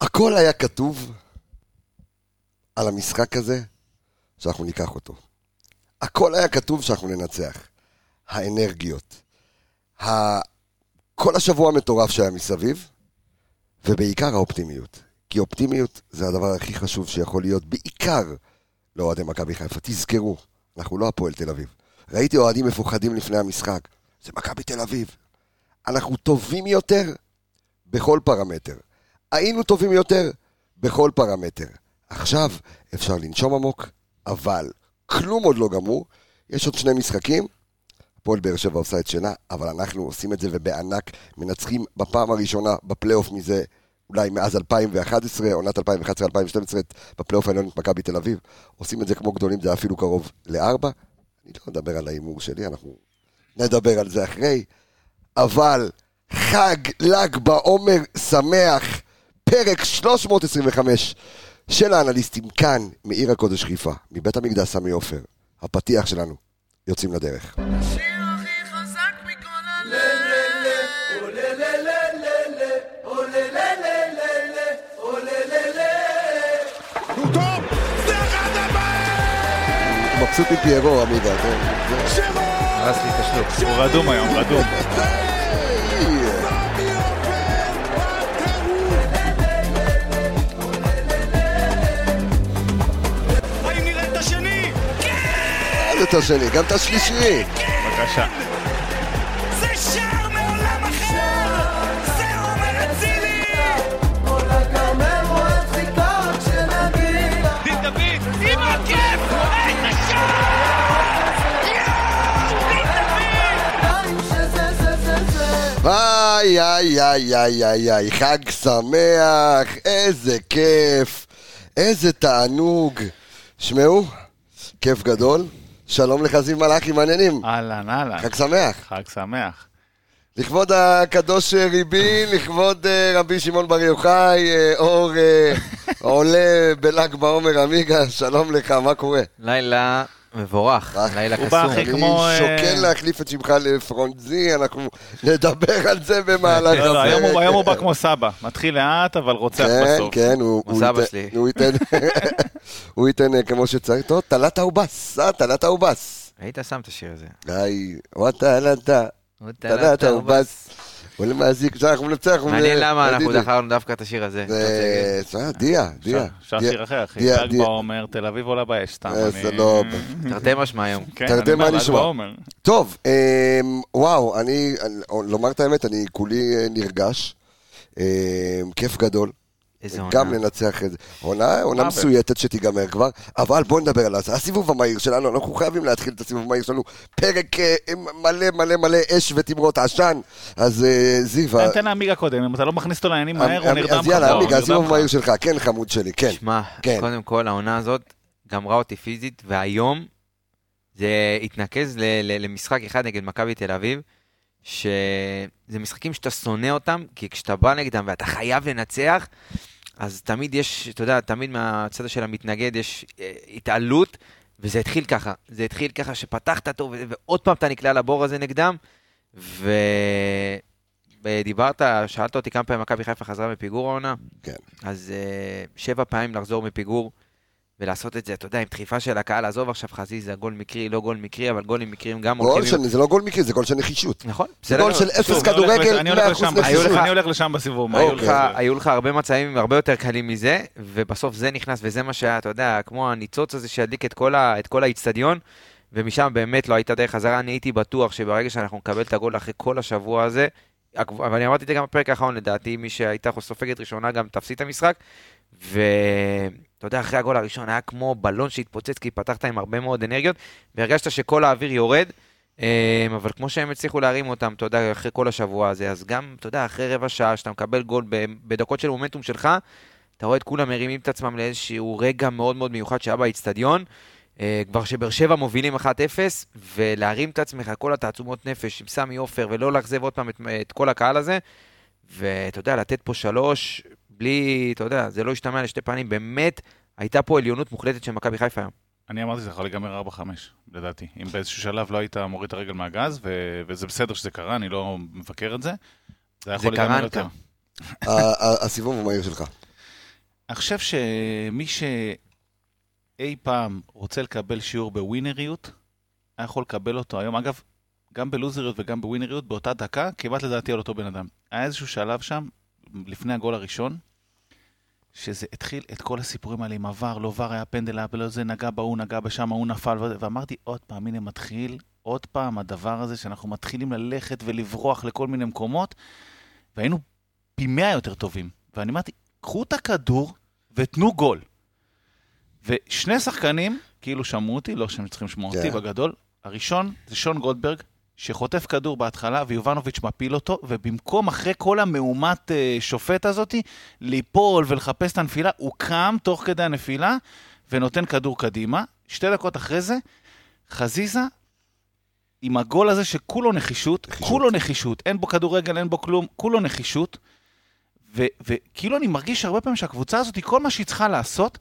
הכל היה כתוב על המשחק הזה, שאנחנו ניקח אותו. הכל היה כתוב שאנחנו ננצח. האנרגיות. ה... כל השבוע המטורף שהיה מסביב, ובעיקר האופטימיות. כי אופטימיות זה הדבר הכי חשוב שיכול להיות, בעיקר לאוהדי מכבי חיפה. תזכרו, אנחנו לא הפועל תל אביב. ראיתי אוהדים מפוחדים לפני המשחק. זה מכבי תל אביב. אנחנו טובים יותר בכל פרמטר. היינו טובים יותר בכל פרמטר. עכשיו אפשר לנשום עמוק, אבל כלום עוד לא גמור. יש עוד שני משחקים, הפועל באר שבע עושה את שלה, אבל אנחנו עושים את זה ובענק מנצחים בפעם הראשונה בפלייאוף מזה, אולי מאז 2011, עונת 2011-2012, בפלייאוף העליון את מכבי תל אביב. עושים את זה כמו גדולים, זה אפילו קרוב לארבע. אני לא אדבר על ההימור שלי, אנחנו נדבר על זה אחרי. אבל חג ל"ג בעומר שמח, פרק 325 של האנליסטים כאן, מעיר הקודש חיפה, מבית המקדש סמי עופר. הפתיח שלנו, יוצאים לדרך. מבסוט מפיירו, עמיגה, כן? הרס לי את השלוק. הוא רדום היום, רדום. עוד יותר שני, גם את השלישי. בבקשה. איי, איי, איי, איי, איי, איי, חג שמח, איזה כיף, איזה תענוג. שמעו, כיף גדול. שלום לך, זיו מלאכי, מעניינים. אהלן, אהלן. חג שמח. חג שמח. לכבוד הקדוש ריבי, לכבוד אה, רבי שמעון בר יוחאי, אה, אור אה, עולה בל"ג בעומר עמיגה, שלום לך, מה קורה? לילה מבורך, לילה הוא בא קסום. אחי אני כמו, אה, שוקל להחליף את שמך לפרונזי, אנחנו נדבר על זה במהלך לא, לא, היום הוא- הפרק. בא כמו סבא. מתחיל לאט, אבל רוצח כן, בסוף. כן, כמו הוא סבא ייתן- שלי. הוא ייתן, הוא ייתן אה, כמו שצריך. טוב, תלת האובס, אה, תלת האובס. היית שם את השיר הזה. די, וואטלתה, תלת האובס. ולמזיק, כשאנחנו ננצח, הוא- מעניין למה אנחנו ידידי. בחרנו דווקא את השיר הזה. זה, זה, דיה, דיה. אפשר. שיר אחר, אחי. ל"ג. בעומר, תל אביב עולה באש, סתם. אה, זה לא- תרתי משמע היום. כן, תרתי אני אומר, מה ל"ג נשמע. בעומר. טוב, אמ, וואו, אני, אני- לומר את האמת, אני כולי אה, נרגש. אמ, כיף גדול. איזה עונה. גם לנצח את זה. עונה, עונה. מסויטת שתיגמר כבר, אבל בואו נדבר על זה. הסיבוב המהיר שלנו, אנחנו חייבים להתחיל את הסיבוב המהיר שלנו. פרק אה, מלא מלא מלא אש ותמרות עשן. אז אה, זיו, תן- לעמיגה קודם, אם אתה לא מכניס אותו לעניינים מהר, הוא אמ- נרדם אז יאללה, לך, עמיגה, הסיבוב המהיר לך. שלך, כן חמוד שלי, כן. שמע, כן. קודם כל העונה הזאת גמרה אותי פיזית, והיום זה התנקז ל- ל- למשחק אחד נגד מכבי תל אביב, שזה משחקים שאתה שונא אותם, כי כשאתה בא נגדם ואתה חייב לנצח, אז תמיד יש, אתה יודע, תמיד מהצד של המתנגד יש אה, התעלות, וזה התחיל ככה. זה התחיל ככה שפתחת טוב, ו- ועוד פעם אתה נקלע לבור הזה נגדם, ו... ודיברת, שאלת אותי כמה פעמים מכבי חיפה חזרה מפיגור העונה. כן. אז uh, שבע פעמים לחזור מפיגור ולעשות את זה, אתה יודע, עם דחיפה של הקהל, עזוב עכשיו חזיזה, גול מקרי, לא גול מקרי, אבל גולים מקריים גם גול הולכים... של, זה לא גול מקרי, זה גול של נחישות. נכון, זה. גול של אפס שוב, כדורגל, לש- אני הולך 100% לשם נחישות. אני הולך לשם בסיבוב. היו לך, זה? היו לך הרבה מצבים הרבה יותר קלים מזה, ובסוף זה נכנס, וזה מה שהיה, אתה יודע, כמו הניצוץ הזה שהדליק את כל האיצטדיון, ומשם באמת לא הייתה דרך חזרה. אני הייתי בטוח שברגע שאנחנו נקבל את הגול אחרי כל השבוע הזה, אבל אני אמרתי את זה גם בפרק האחרון, לדעתי, מי שהייתה סופגת ראשונה גם תפסיד את המשחק, ואתה יודע, אחרי הגול הראשון היה כמו בלון שהתפוצץ, כי פתחת עם הרבה מאוד אנרגיות, והרגשת שכל האוויר יורד. אה, אבל כמו שהם הצליחו להרים אותם, אתה יודע, אחרי כל השבוע הזה, אז גם, אתה יודע, אחרי רבע שעה, שאתה מקבל גול בדקות של מומנטום שלך, אתה רואה את כולם מרימים את עצמם לאיזשהו רגע מאוד מאוד מיוחד שהיה באיצטדיון. אה, כבר שבאר שבע מובילים 1-0, ולהרים את עצמך, כל התעצומות נפש עם סמי עופר, ולא לאכזב עוד פעם את, את כל הקהל הזה, ואתה יודע, לתת פה שלוש, בלי, אתה יודע, זה לא השתמע לשתי פנים, באמת הייתה פה עליונות מוחלטת של מכבי חיפה היום. אני אמרתי שזה יכול להיגמר 4-5, לדעתי. אם באיזשהו שלב לא היית מוריד את הרגל מהגז, ו- וזה בסדר שזה קרה, אני לא מבקר את זה. זה יכול להיגמר יותר. הסיבוב המהיר שלך. אני חושב שמי שאי פעם רוצה לקבל שיעור בווינריות, היה יכול לקבל אותו היום. אגב, גם בלוזריות וגם בווינריות, באותה דקה, כמעט לדעתי על אותו בן אדם. היה איזשהו שלב שם, לפני הגול הראשון, שזה התחיל את כל הסיפורים האלה עם עבר, לא עבר, היה פנדל, היה בלא זה, נגע בהוא, נגע בשם, ההוא נפל, ואמרתי, עוד פעם, הנה מתחיל, עוד פעם הדבר הזה שאנחנו מתחילים ללכת ולברוח לכל מיני מקומות, והיינו פי מאה יותר טובים. ואני אמרתי, קחו את הכדור ותנו גול. ושני שחקנים, כאילו שמעו אותי, לא שהם צריכים לשמוע אותי כן. בגדול, הראשון זה שון גולדברג, שחוטף כדור בהתחלה, ויובנוביץ' מפיל אותו, ובמקום אחרי כל המהומת אה, שופט הזאתי, ליפול ולחפש את הנפילה, הוא קם תוך כדי הנפילה, ונותן כדור קדימה. שתי דקות אחרי זה, חזיזה, עם הגול הזה שכולו נחישות, נחישות. כולו נחישות, אין בו כדורגל, אין בו כלום, כולו נחישות. וכאילו אני מרגיש הרבה פעמים שהקבוצה הזאת, כל מה שהיא צריכה לעשות,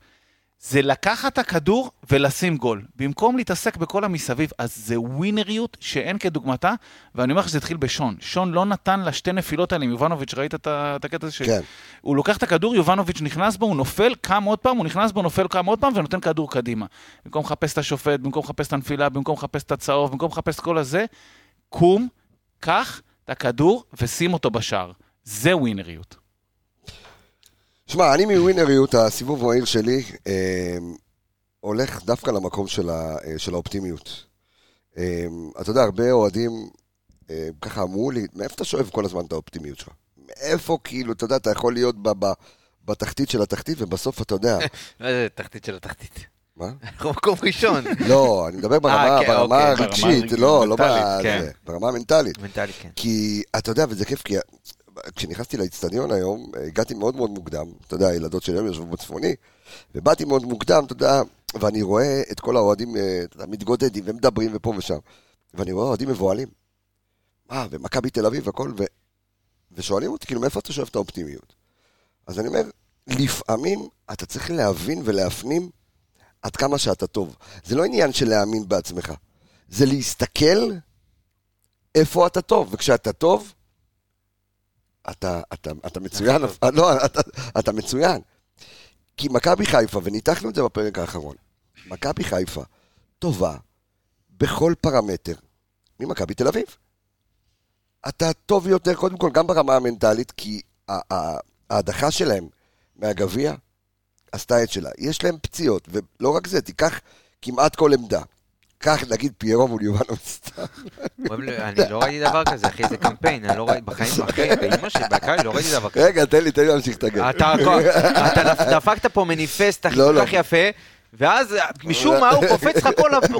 זה לקחת את הכדור ולשים גול. במקום להתעסק בכל המסביב, אז זה ווינריות שאין כדוגמתה, ואני אומר לך שזה התחיל בשון. שון לא נתן לה שתי נפילות האלה עם יובנוביץ', ראית את הקטע הזה? כן. הוא לוקח את הכדור, יובנוביץ' נכנס בו, הוא נופל, קם עוד פעם, הוא נכנס בו, נופל, קם עוד פעם, ונותן כדור קדימה. במקום לחפש את השופט, במקום לחפש את הנפילה, במקום לחפש את הצהוב, במקום לחפש את כל הזה, קום, קח את הכדור ושים אותו בשער. זה ווינריות. שמע, אני מווינריות, הסיבוב מהיר שלי, אה, הולך דווקא למקום של, ה, אה, של האופטימיות. אה, אתה יודע, הרבה אוהדים אה, ככה אמרו לי, מאיפה אתה שואב כל הזמן את האופטימיות שלך? מאיפה, כאילו, אתה יודע, אתה יכול להיות ב, ב, בתחתית של התחתית, ובסוף אתה יודע, מה זה תחתית של התחתית? מה? אנחנו מקום ראשון. לא, אני מדבר ברמה, כן, ברמה אוקיי, ברמה הרגשית, לא, לא כן. ברמה המנטלית. מנטלי, כן. כי, אתה יודע, וזה כיף, כי כשנכנסתי לאצטדיון היום, הגעתי מאוד מאוד מוקדם, אתה יודע, הילדות שלי היום ישבו בצפוני, ובאתי מאוד מוקדם, אתה יודע, ואני רואה את כל האוהדים, אה, מתגודדים ומדברים ופה ושם, ואני רואה אוהדים מבוהלים. מה, ומכבי תל אביב והכל, ו... ושואלים אותי, כאילו, מאיפה אתה שואב את האופטימיות? אז אני אומר, לפעמים אתה צריך להבין ולהפנים עד כמה שאתה טוב. זה לא עניין של להאמין בעצמך, זה להסתכל איפה אתה טוב, וכשאתה טוב, אתה, אתה, אתה מצוין, לא, אתה, אתה מצוין. כי מכבי חיפה, וניתחנו את זה בפרק האחרון, מכבי חיפה טובה בכל פרמטר ממכבי תל אביב. אתה טוב יותר, קודם כל, גם ברמה המנטלית, כי ההדחה שלהם מהגביע עשתה את שלה. יש להם פציעות, ולא רק זה, תיקח כמעט כל עמדה. קח, נגיד, פיירו מול. אומרים לי, אני לא ראיתי דבר כזה, אחי, זה קמפיין, אני לא ראיתי, בחיים, אחי, באמא שלי, בקהל, לא ראיתי דבר כזה. רגע, תן לי, תן לי להמשיך את הגל. אתה אתה דפ- דפקת פה מניפסט הכי לא, כל לא. כך יפה, ואז משום מה הוא קופץ לך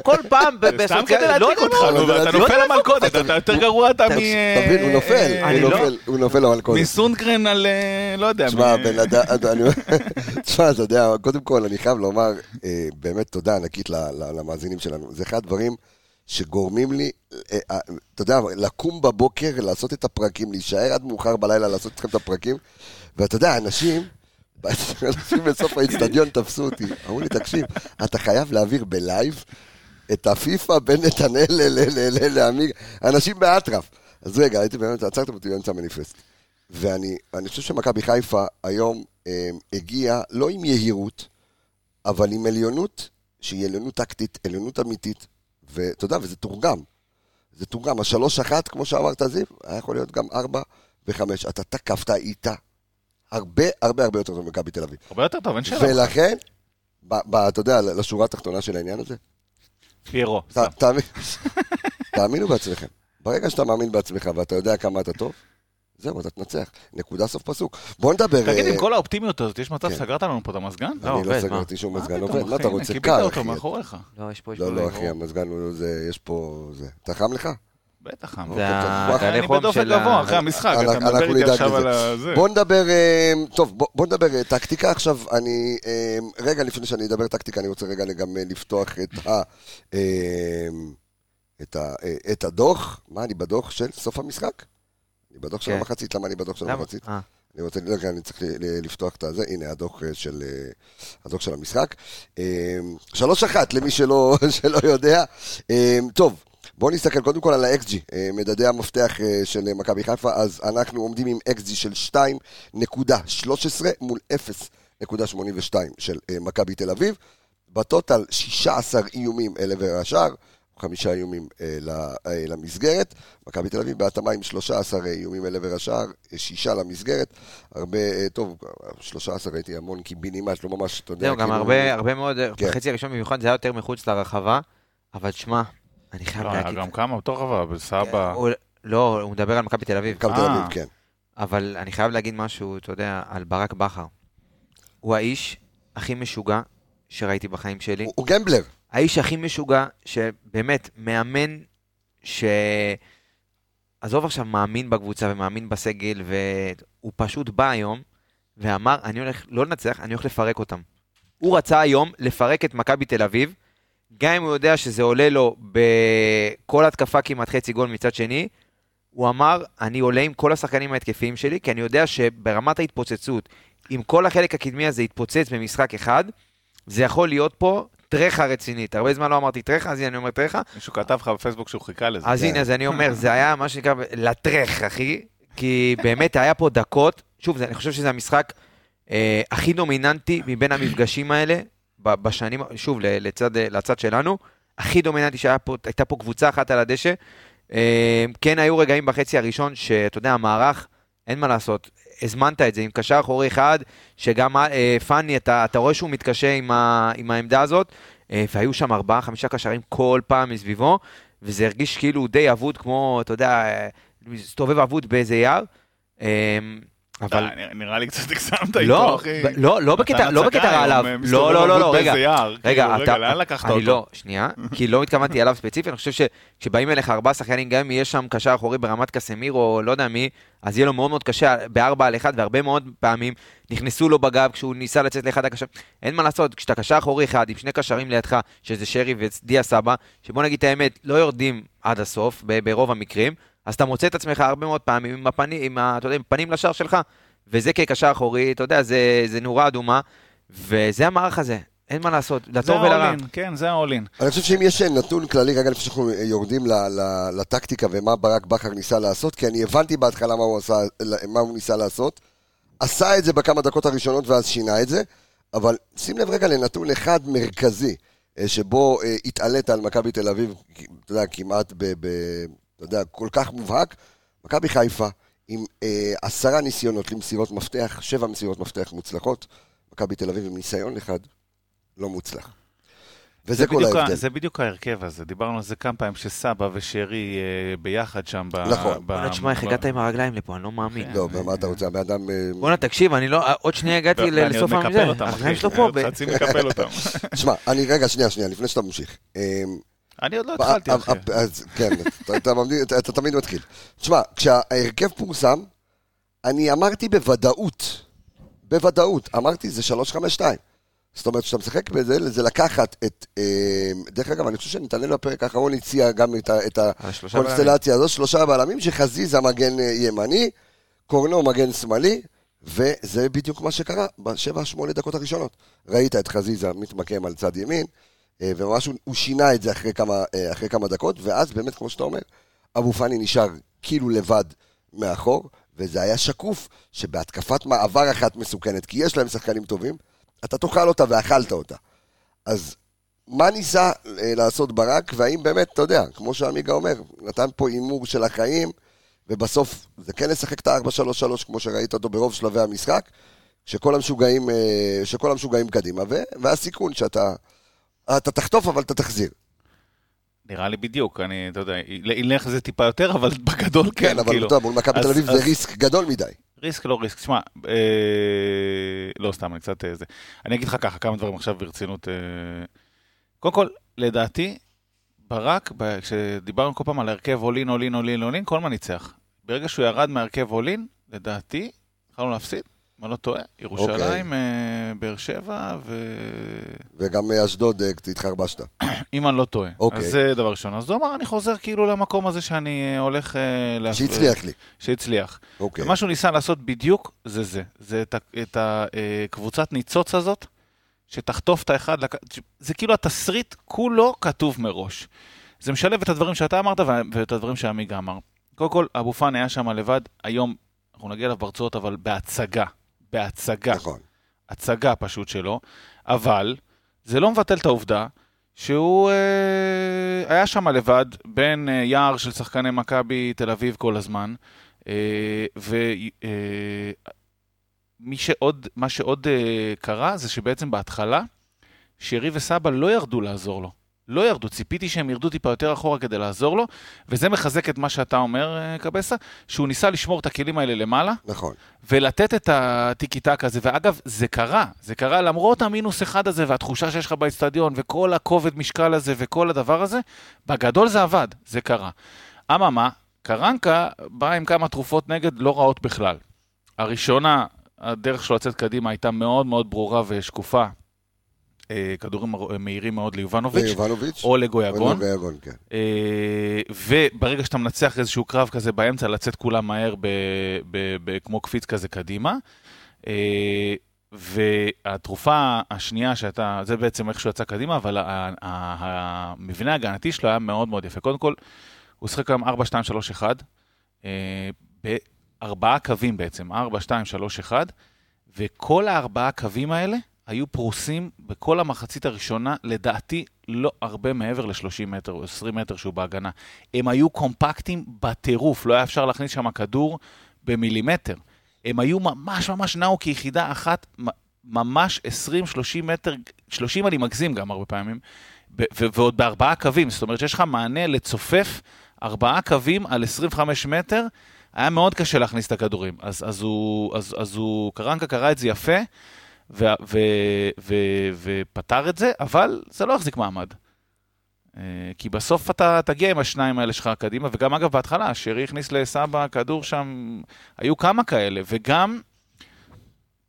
כל- פעם ב- סתם בסוציאל- כדי לא להדליק אותך, מה, נו, לא נופל למלכודת, אתה יותר גרוע אתה מ... תבין, הוא נופל, אני הוא לא- נופל, הוא נופל למלכודת. מסונגרן על... אה, לא יודע. תשמע, בן אדם, אתה- אני- תשמע, אתה יודע, קודם כל, אני חייב לומר, אה, באמת תודה ענקית למאזינים שלנו. זה אחד הדברים שגורמים לי, אה, אתה יודע, לקום בבוקר, לעשות את הפרקים, להישאר עד מאוחר בלילה לעשות איתכם את הפרקים, ואתה יודע, אנשים, אנשים בסוף האיצטדיון תפסו אותי, אמרו לי, תקשיב, אתה חייב להעביר בלייב את הפיפא בין נתנאל לעמיג, אנשים באטרף. אז רגע, הייתי באמת, עצרתם אותי באמצע המניפסט. ואני אני חושב שמכבי חיפה היום אה, הגיעה לא עם יהירות, אבל עם עליונות, שהיא עליונות טקטית, עליונות אמיתית, ואתה יודע, וזה תורגם. זה תורגם. השלוש אחת, כמו שאמרת זיו, היה יכול להיות גם ארבע וחמש. אתה תקפת איתה הרבה הרבה הרבה יותר טוב ממכבי תל אביב. הרבה יותר טוב, אין שאלה. ולכן, ב- ב- אתה יודע, לשורה התחתונה של העניין הזה, פיירו, ת-. תאמין- תאמינו בעצמכם. ברגע שאתה מאמין בעצמך ואתה יודע כמה אתה טוב, זהו, אתה תנצח. נקודה סוף פסוק. בוא נדבר... תגיד, אה, עם כל האופטימיות הזאת, יש מצב כן. שסגרת לנו פה את המזגן? לא, אני עובד, לא מה? סגרתי שום מזגן עובד, מה? אתה רוצה? כיבית קר, אותו אחי. מאחוריך. לא, יש פה, יש לא, פה... לא, אחי, המזגן הוא זה, יש פה... זה. אתה חם לך? בטח. זה הגלי אני בדופק. גבוה אחרי המשחק, אתה מדבר איתי עכשיו. על הזה. בוא נדבר, אה, טוב, בוא- נדבר אה, טקטיקה. עכשיו, אני, אה, רגע לפני שאני אדבר טקטיקה, אני רוצה רגע גם לפתוח את ה... את, ה, את הדוח, מה אני בדוח של סוף המשחק? אני בדוח של כן. המחצית, למה אני בדוח של למה? המחצית? אני רוצה, רגע, אני צריך לפתוח את הזה, הנה הדוח של, הדוח של המשחק. אה, שלוש אחת למי שלא, שלא יודע. טוב, בואו נסתכל קודם כל על ה-XG, אה, מדדי המפתח אה, של אה, מכבי חיפה, אז אנחנו עומדים עם XG של 2.13 מול 2.82 של מכבי תל אביב. בטוטל 16 איומים אל עבר השער, חמישה איומים למסגרת. מכבי תל אביב בהתאמה עם 13 איומים אל עבר השער, שישה למסגרת. הרבה, טוב, 13 ראיתי המון קיבינימט, לא ממש, אתה יודע, זהו, גם כאילו- הרבה, הרבה מאוד, כן. בחצי הראשון במיוחד זה היה יותר מחוץ לרחבה, אבל שמע, אני חייב לא, להגיד, גם כמה אותו רבה, בסבא. הוא- לא, הוא מדבר על מכבי תל אביב, מכבי תל אה. אביב, כן. אבל אני חייב להגיד משהו, אתה יודע, על ברק בכר. הוא האיש הכי משוגע שראיתי בחיים שלי. הוא- הוא גמבלר. האיש הכי משוגע, שבאמת, מאמן ש... עזוב עכשיו, מאמין בקבוצה ומאמין בסגל, והוא פשוט בא היום ואמר, אני הולך לא לנצח, אני הולך לפרק אותם. הוא רצה היום לפרק את מכבי תל אביב, גם אם הוא יודע שזה עולה לו בכל התקפה כמעט חצי גול מצד שני, הוא אמר, אני עולה עם כל השחקנים ההתקפיים שלי, כי אני יודע שברמת ההתפוצצות, אם כל החלק הקדמי הזה יתפוצץ במשחק אחד, זה יכול להיות פה טרחה רצינית. הרבה זמן לא אמרתי טרחה, אז הנה אני אומר טרחה. מישהו כתב לך בפייסבוק שהוא חיכה לזה. אז הנה, אז אני אומר, זה היה מה שנקרא לטרח, אחי. כי באמת היה פה דקות, שוב, אני חושב שזה המשחק אה, הכי דומיננטי מבין המפגשים האלה, בשנים, שוב, לצד, לצד שלנו, הכי דומיננטי שהייתה פה, פה קבוצה אחת על הדשא. אה, כן היו רגעים בחצי הראשון, שאתה יודע, המערך, אין מה לעשות, הזמנת את זה עם קשר אחורי אחד, שגם אה, פאני, אתה, אתה רואה שהוא מתקשה עם, ה, עם העמדה הזאת, אה, והיו שם ארבעה, חמישה קשרים כל פעם מסביבו, וזה הרגיש כאילו די אבוד, כמו, אתה יודע, אה, מסתובב אבוד באיזה יער. אה, אבל... נראה- לי קצת הגזמת לא, איתו, אחי. ב- לא, לא בקטע, לא בקטע רע עליו. אה, לא, לא, לא, לא, רגע. יער. רגע, כאילו, אתה... לאן לקחת אני אותו? לא, שנייה, כי לא התכוונתי אליו ספציפית, אני חושב שכשבאים אליך ארבעה שחקנים, גם אם יש שם קשר אחורי ברמת קסמיר או לא יודע מי, אז יהיה לו מאוד מאוד קשה בארבע על אחד, והרבה מאוד פעמים נכנסו לו בגב כשהוא ניסה לצאת לאחד הקשרים. אין מה לעשות, כשאתה קשר אחורי אחד עם שני קשרים לידך, שזה שרי ודיה סבא, שבוא נגיד את האמת, לא יורדים עד הסוף, ברוב המקרים, אז אתה מוצא את עצמך הרבה מאוד פעמים עם הפנים, עם, ה- אתה יודע, עם פנים לשער שלך, וזה כקשר אחורי, אתה יודע, זה, זה נורה אדומה, וזה המערך הזה, אין מה לעשות, זה לטוב ולרע. כן, זה האולין. אני חושב שאם יש נתון כללי, רגע לפני שאנחנו יורדים ל- ל- לטקטיקה ומה ברק בכר ניסה לעשות, כי אני הבנתי בהתחלה מה הוא, עשה, מה הוא ניסה לעשות, עשה את זה בכמה דקות הראשונות ואז שינה את זה, אבל שים לב רגע לנתון אחד מרכזי, אה, שבו אה, התעלית על מכבי תל אביב, אתה יודע, כמעט ב... ב אתה יודע, כל כך מובהק, מכבי חיפה עם אה, עשרה ניסיונות למסירות מפתח, שבע מסירות מפתח מוצלחות, מכבי תל אביב עם ניסיון אחד לא מוצלח. וזה כל בדיוק ה- ההבדל. זה בדיוק ההרכב הזה, דיברנו על זה כמה פעמים, שסבא ושרי אה, ביחד שם. ב- נכון. ב- בוא'נה, תשמע, איך ב- הגעת עם הרגליים לפה, אני לא מאמין. לא, ומה אתה רוצה? הבן אדם... אה, בוא'נה, תקשיב, אני לא, עוד שנייה הגעתי ואני עוד לסוף מקפל המזה, אותם, הרגליים אחי. שלו פה. עוד ב- חצי מקפל אותם. שמע, אני, רגע, שנייה, שנייה, לפני שאתה ממשיך. אה, אני עוד לא התחלתי, אחי. אז כן, אתה- תמיד מתחיל. תשמע, כשההרכב פורסם, אני אמרתי בוודאות, בוודאות, אמרתי זה 352. זאת אומרת, כשאתה משחק בזה, זה לקחת את... אה, דרך אגב, אני חושב שנתנאל בפרק האחרון הציע גם את ה- את על השלושה בלמים. הקונסטלציה הזאת, שלושה בלמים, שחזיזה מגן אה, ימני, קורנו מגן שמאלי, וזה בדיוק מה שקרה בשבע, שמונה דקות הראשונות. ראית את חזיזה מתמקם על צד ימין, אה, וממש הוא- שינה את זה אחרי כמה, אה, אחרי כמה דקות, ואז באמת, כמו שאתה אומר, אבו פאני נשאר כאילו לבד מאחור, וזה היה שקוף שבהתקפת מעבר אחת מסוכנת, כי יש להם שחקנים טובים, אתה תאכל אותה ואכלת אותה. אז מה ניסה אה, לעשות ברק, והאם באמת, אתה יודע, כמו שעמיגה אומר, נתן פה הימור של החיים, ובסוף זה כן לשחק את ה-4-3-3 כמו שראית אותו ברוב שלבי המשחק, שכל המשוגעים, אה, שכל המשוגעים קדימה, והסיכון שאתה אתה תחטוף אבל אתה תחזיר. נראה לי בדיוק, אני, אתה יודע, ילך זה טיפה יותר, אבל בגדול כן, כן, אבל כאילו. אתה יודע, מול מכבי תל אביב זה ריסק גדול מדי. ריסק לא ריסק, שמע, אה, לא סתם, אני קצת אה, זה. אני אגיד לך ככה, כמה דברים עכשיו ברצינות. אה, קודם כל, לדעתי, ברק, כשדיברנו כל פעם על הרכב אולין, אולין, אולין, אולין, כל הזמן ניצח. ברגע שהוא ירד מהרכב אולין, לדעתי, התחלנו להפסיד, אם אני לא טועה, ירושלים, אה, באר שבע, וגם אה, אשדוד אה, התחרבשת. ואם אני לא טועה. אוקיי. אז זה דבר ראשון. אז הוא אמר, אני חוזר כאילו למקום הזה שאני הולך... שהצליח לי. שהצליח. אוקיי. ומה שהוא ניסה לעשות בדיוק זה זה. זה את, הקבוצת ניצוץ הזאת, שתחטוף את האחד. זה כאילו התסריט כולו כתוב מראש. זה משלב את הדברים שאתה אמרת ואת הדברים שעמיגה אמר. קודם כל, אבו פאן היה שם לבד, היום, אנחנו נגיע אליו ברצועות, אבל בהצגה. בהצגה. נכון. הצגה פשוט שלו, אבל זה לא מבטל את העובדה שהוא אה, היה שם לבד, בין אה, יער של שחקני מכבי תל אביב כל הזמן, אה, ומי שעוד, מה שעוד אה, קרה זה שבעצם בהתחלה, שרי וסבא לא ירדו לעזור לו. לא ירדו, ציפיתי שהם ירדו טיפה יותר אחורה כדי לעזור לו, וזה מחזק את מה שאתה אומר, אה, קבסה, שהוא ניסה לשמור את הכלים האלה למעלה, נכון. ולתת את הטיקי טק הזה, ואגב, זה קרה, זה קרה למרות המינוס אחד הזה, והתחושה שיש לך באצטדיון, וכל הכובד משקל הזה, וכל הדבר הזה, בגדול זה עבד, זה קרה. אממה, קרנקה בא עם כמה תרופות נגד לא רעות בכלל. הראשונה, הדרך שלו לצאת קדימה הייתה מאוד מאוד ברורה ושקופה. אה, כדורים מהירים מאוד ליובנוביץ', ויובנוביץ'. או לגויגון. כן. אה, וברגע שאתה מנצח איזשהו קרב כזה באמצע, לצאת כולם מהר ב, ב, ב, כמו קפיץ כזה קדימה. אה, והתרופה השנייה שאתה, זה בעצם איך שהוא יצא קדימה, אבל המבנה ההגנתי שלו היה מאוד מאוד יפה. קודם כל, הוא שיחק היום 4, 2, 3, 1, אה, בארבעה קווים בעצם, 4, 2, 3, 1, וכל הארבעה קווים האלה היו פרוסים בכל המחצית הראשונה, לדעתי לא הרבה מעבר ל-30 מטר או 20 מטר שהוא בהגנה. הם היו קומפקטים בטירוף, לא היה אפשר להכניס שם כדור במילימטר. הם היו ממש ממש נעו כיחידה אחת, ממש 20-30 מטר, 30 אני מגזים גם הרבה פעמים, ועוד בארבעה קווים, זאת אומרת שיש לך מענה לצופף ארבעה קווים על 25 מטר, היה מאוד קשה להכניס את הכדורים. אז, אז הוא, אז, אז הוא, קרנקה קרא את זה יפה, ו, ו, ו, ופתר את זה, אבל זה לא החזיק מעמד. אה, כי בסוף אתה תגיע עם השניים האלה שלך קדימה, וגם אגב בהתחלה, שרי הכניס לסבא כדור שם, היו כמה כאלה, וגם,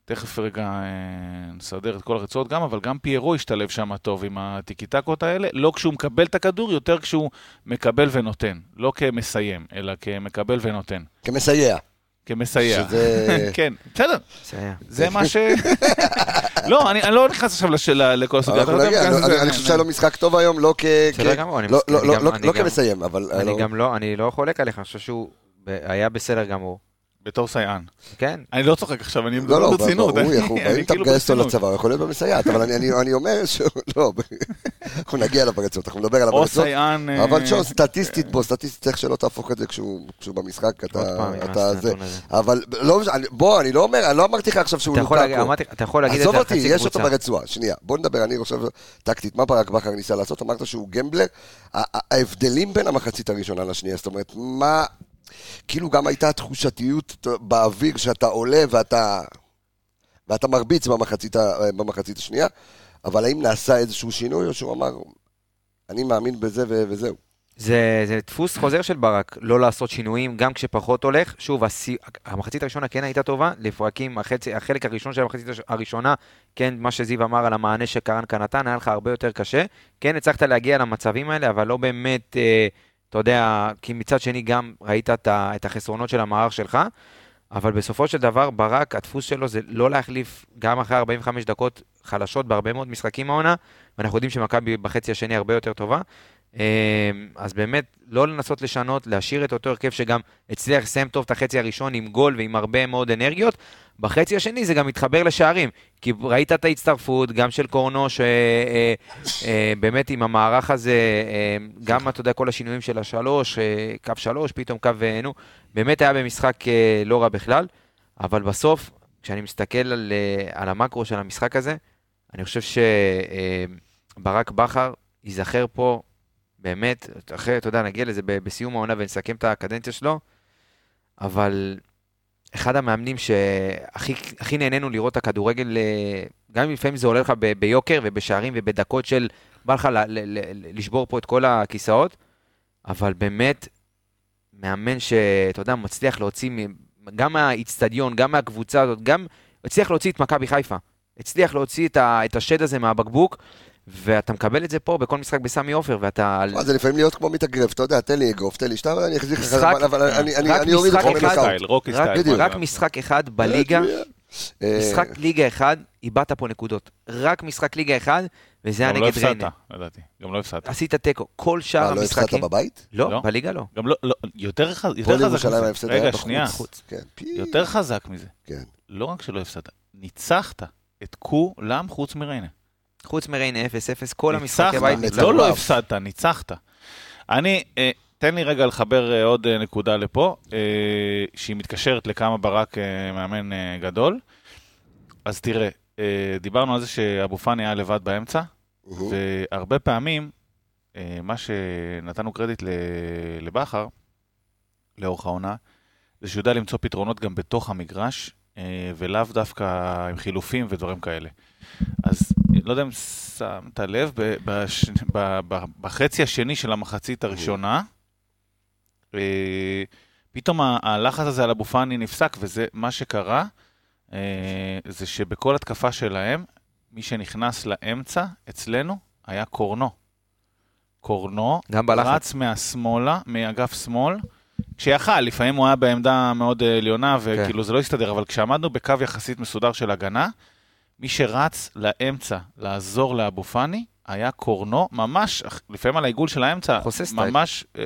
תכף רגע אה, נסדר את כל הרצועות גם, אבל גם פיירו השתלב שם טוב עם הטיקי-טקות האלה, לא כשהוא מקבל את הכדור, יותר כשהוא מקבל ונותן, לא כמסיים, אלא כמקבל ונותן, כמסייע. כמסייע. שזה- כן, בסדר, בסדר. זה מה ש... לא, אני אני לא נכנס עכשיו לשאלה, לכל הסוגיה. אני- חושב שהיה לו משחק טוב היום, לא כ... בסדר גמור, אני לא- מסכים, לא- אני לא- לא- כמסיים, אבל... אני גם לא, אני לא חולק עליך, אני חושב שהוא היה בסדר גמור. בתור סייען. כן, אני לא צוחק עכשיו, אני לא, מדבר לא, ברצינות. ברור, אני- יכול- אני אם אתה כאילו מגייס אותו. לצבא, הוא יכול להיות במסייעת, אבל אני- אני אני אומר שהוא... לא, אנחנו נגיע לפרצות, אנחנו נדבר על או הפרצות. סייען... אה, אבל שוב, סטטיסטית בו, סטטיסטית צריך שלא תהפוך את זה כשהוא במשחק, אתה... זה. אבל לא, בוא, אני לא אומר, אני לא אמרתי לך עכשיו שהוא אתה יכול להגיד- לוקאקו. אמרתי- אתה יכול להגיד את עזוב זה על אותי, חצי יש אותו קבוצה. ברצועה. שנייה, בוא נדבר, אני חושב טקטית, מה ברק בכר ניסה לעשות? אמרת שהוא גמבלר. ההבדלים בין המחצית הראשונה לשנייה, זאת אומרת, מה... כאילו גם הייתה תחושתיות באוויר שאתה עולה ואתה... ואתה מרביץ במחצית, במחצית השנייה, אבל האם נעשה איזשהו שינוי, או שהוא אמר, אני מאמין בזה וזהו. זה, זה דפוס חוזר של ברק, לא לעשות שינויים, גם כשפחות הולך. שוב, השיא, המחצית הראשונה כן הייתה טובה, לפרקים, החצי, החלק הראשון של המחצית הראשונה, כן, מה שזיו אמר על המענה שקרנקה נתן, היה לך הרבה יותר קשה. כן, הצלחת להגיע למצבים האלה, אבל לא באמת, אה, אתה יודע, כי מצד שני גם ראית את, החסרונות של המערך שלך. אבל בסופו של דבר, ברק, הדפוס שלו זה לא להחליף גם אחרי 45 דקות חלשות בהרבה מאוד משחקים העונה, ואנחנו יודעים שמכבי בחצי השני הרבה יותר טובה. אה, אז באמת, לא לנסות לשנות, להשאיר את אותו הרכב שגם הצליח לסיים טוב את החצי הראשון עם גול ועם הרבה מאוד אנרגיות. בחצי השני זה גם מתחבר לשערים, כי ראית את ההצטרפות, גם של קורנו, שבאמת עם המערך הזה, אה, גם, אתה יודע, כל השינויים של השלוש, אה, קו שלוש, פתאום קו, אה, נו, באמת היה במשחק אה, לא רע בכלל, אבל בסוף, כשאני מסתכל על, אה, על המקרו של המשחק הזה, אני חושב שברק בכר ייזכר פה באמת, אחרי, אתה יודע, נגיע לזה בסיום העונה ונסכם את הקדנציה שלו, אבל אחד המאמנים שהכי הכי נהנינו לראות את הכדורגל, אה, גם אם לפעמים זה עולה לך ב- ביוקר ובשערים ובדקות של, בא לך ל- ל- ל- לשבור פה את כל הכיסאות, אבל באמת, מאמן שאתה יודע, מצליח להוציא גם מהאיצטדיון, גם מהקבוצה הזאת, גם הצליח להוציא את מכבי חיפה. הצליח להוציא את, ה, את השד הזה מהבקבוק, ואתה מקבל את זה פה בכל משחק בסמי עופר, ואתה... זה לפעמים להיות כמו מתאגרף, אתה יודע, תן לי אגרוף, תן לי שטר, אני אחזיר לך, אבל- אני- אוריד אחד. בנוקאוט. סטייל, רוקי רק, סטייל. רק משחק אחד בליגה, אה, משחק ליגה אחד, איבדת פה נקודות. רק משחק ליגה אחד, וזה היה גם לא נגד ריינה. הפסדת, לדעתי. גם לא הפסדת. עשית תיקו. כל שאר מה, לא הפסדת המשחקים... בבית? לא, לא? בליגה לא. גם לא, לא, יותר פה חזק מזה. ההפסד היה רגע, בחוץ. שנייה. כן. יותר חזק מזה. כן. לא רק שלא הפסדת, ניצחת. את כולם חוץ מריינה. חוץ מריינה 0-0, כל המשחקי ניצחת, בית ניצחת. לא, לא. הפסדת, ניצחת. אני, אה, תן לי רגע לחבר אה, עוד אה, נקודה לפה, אה, שהיא מתקשרת לכמה ברק אה, מאמן אה, גדול. אז תראה, אה, דיברנו על זה שאבו פאני היה לבד באמצע. והרבה פעמים, אה, מה שנתנו קרדיט ל- לבכר, לאורך העונה, זה שהוא יודע למצוא פתרונות גם בתוך המגרש, אה, ולאו דווקא עם חילופים ודברים כאלה. אז לא יודע אם שמת לב, ב- בש- בחצי השני של המחצית הראשונה, אה, פתאום הלחץ הזה על אבו פאני נפסק, וזה מה שקרה, אה, זה שבכל התקפה שלהם, מי שנכנס לאמצע, אצלנו, היה קורנו. קורנו. רץ מהשמאלה, מאגף שמאל, כשיכל, לפעמים הוא היה בעמדה מאוד אה, עליונה, וכאילו זה לא הסתדר, אבל כשעמדנו בקו יחסית מסודר של הגנה, מי שרץ לאמצע לעזור לאבו פאני, היה קורנו, ממש, לפעמים על העיגול של האמצע. ממש, אה,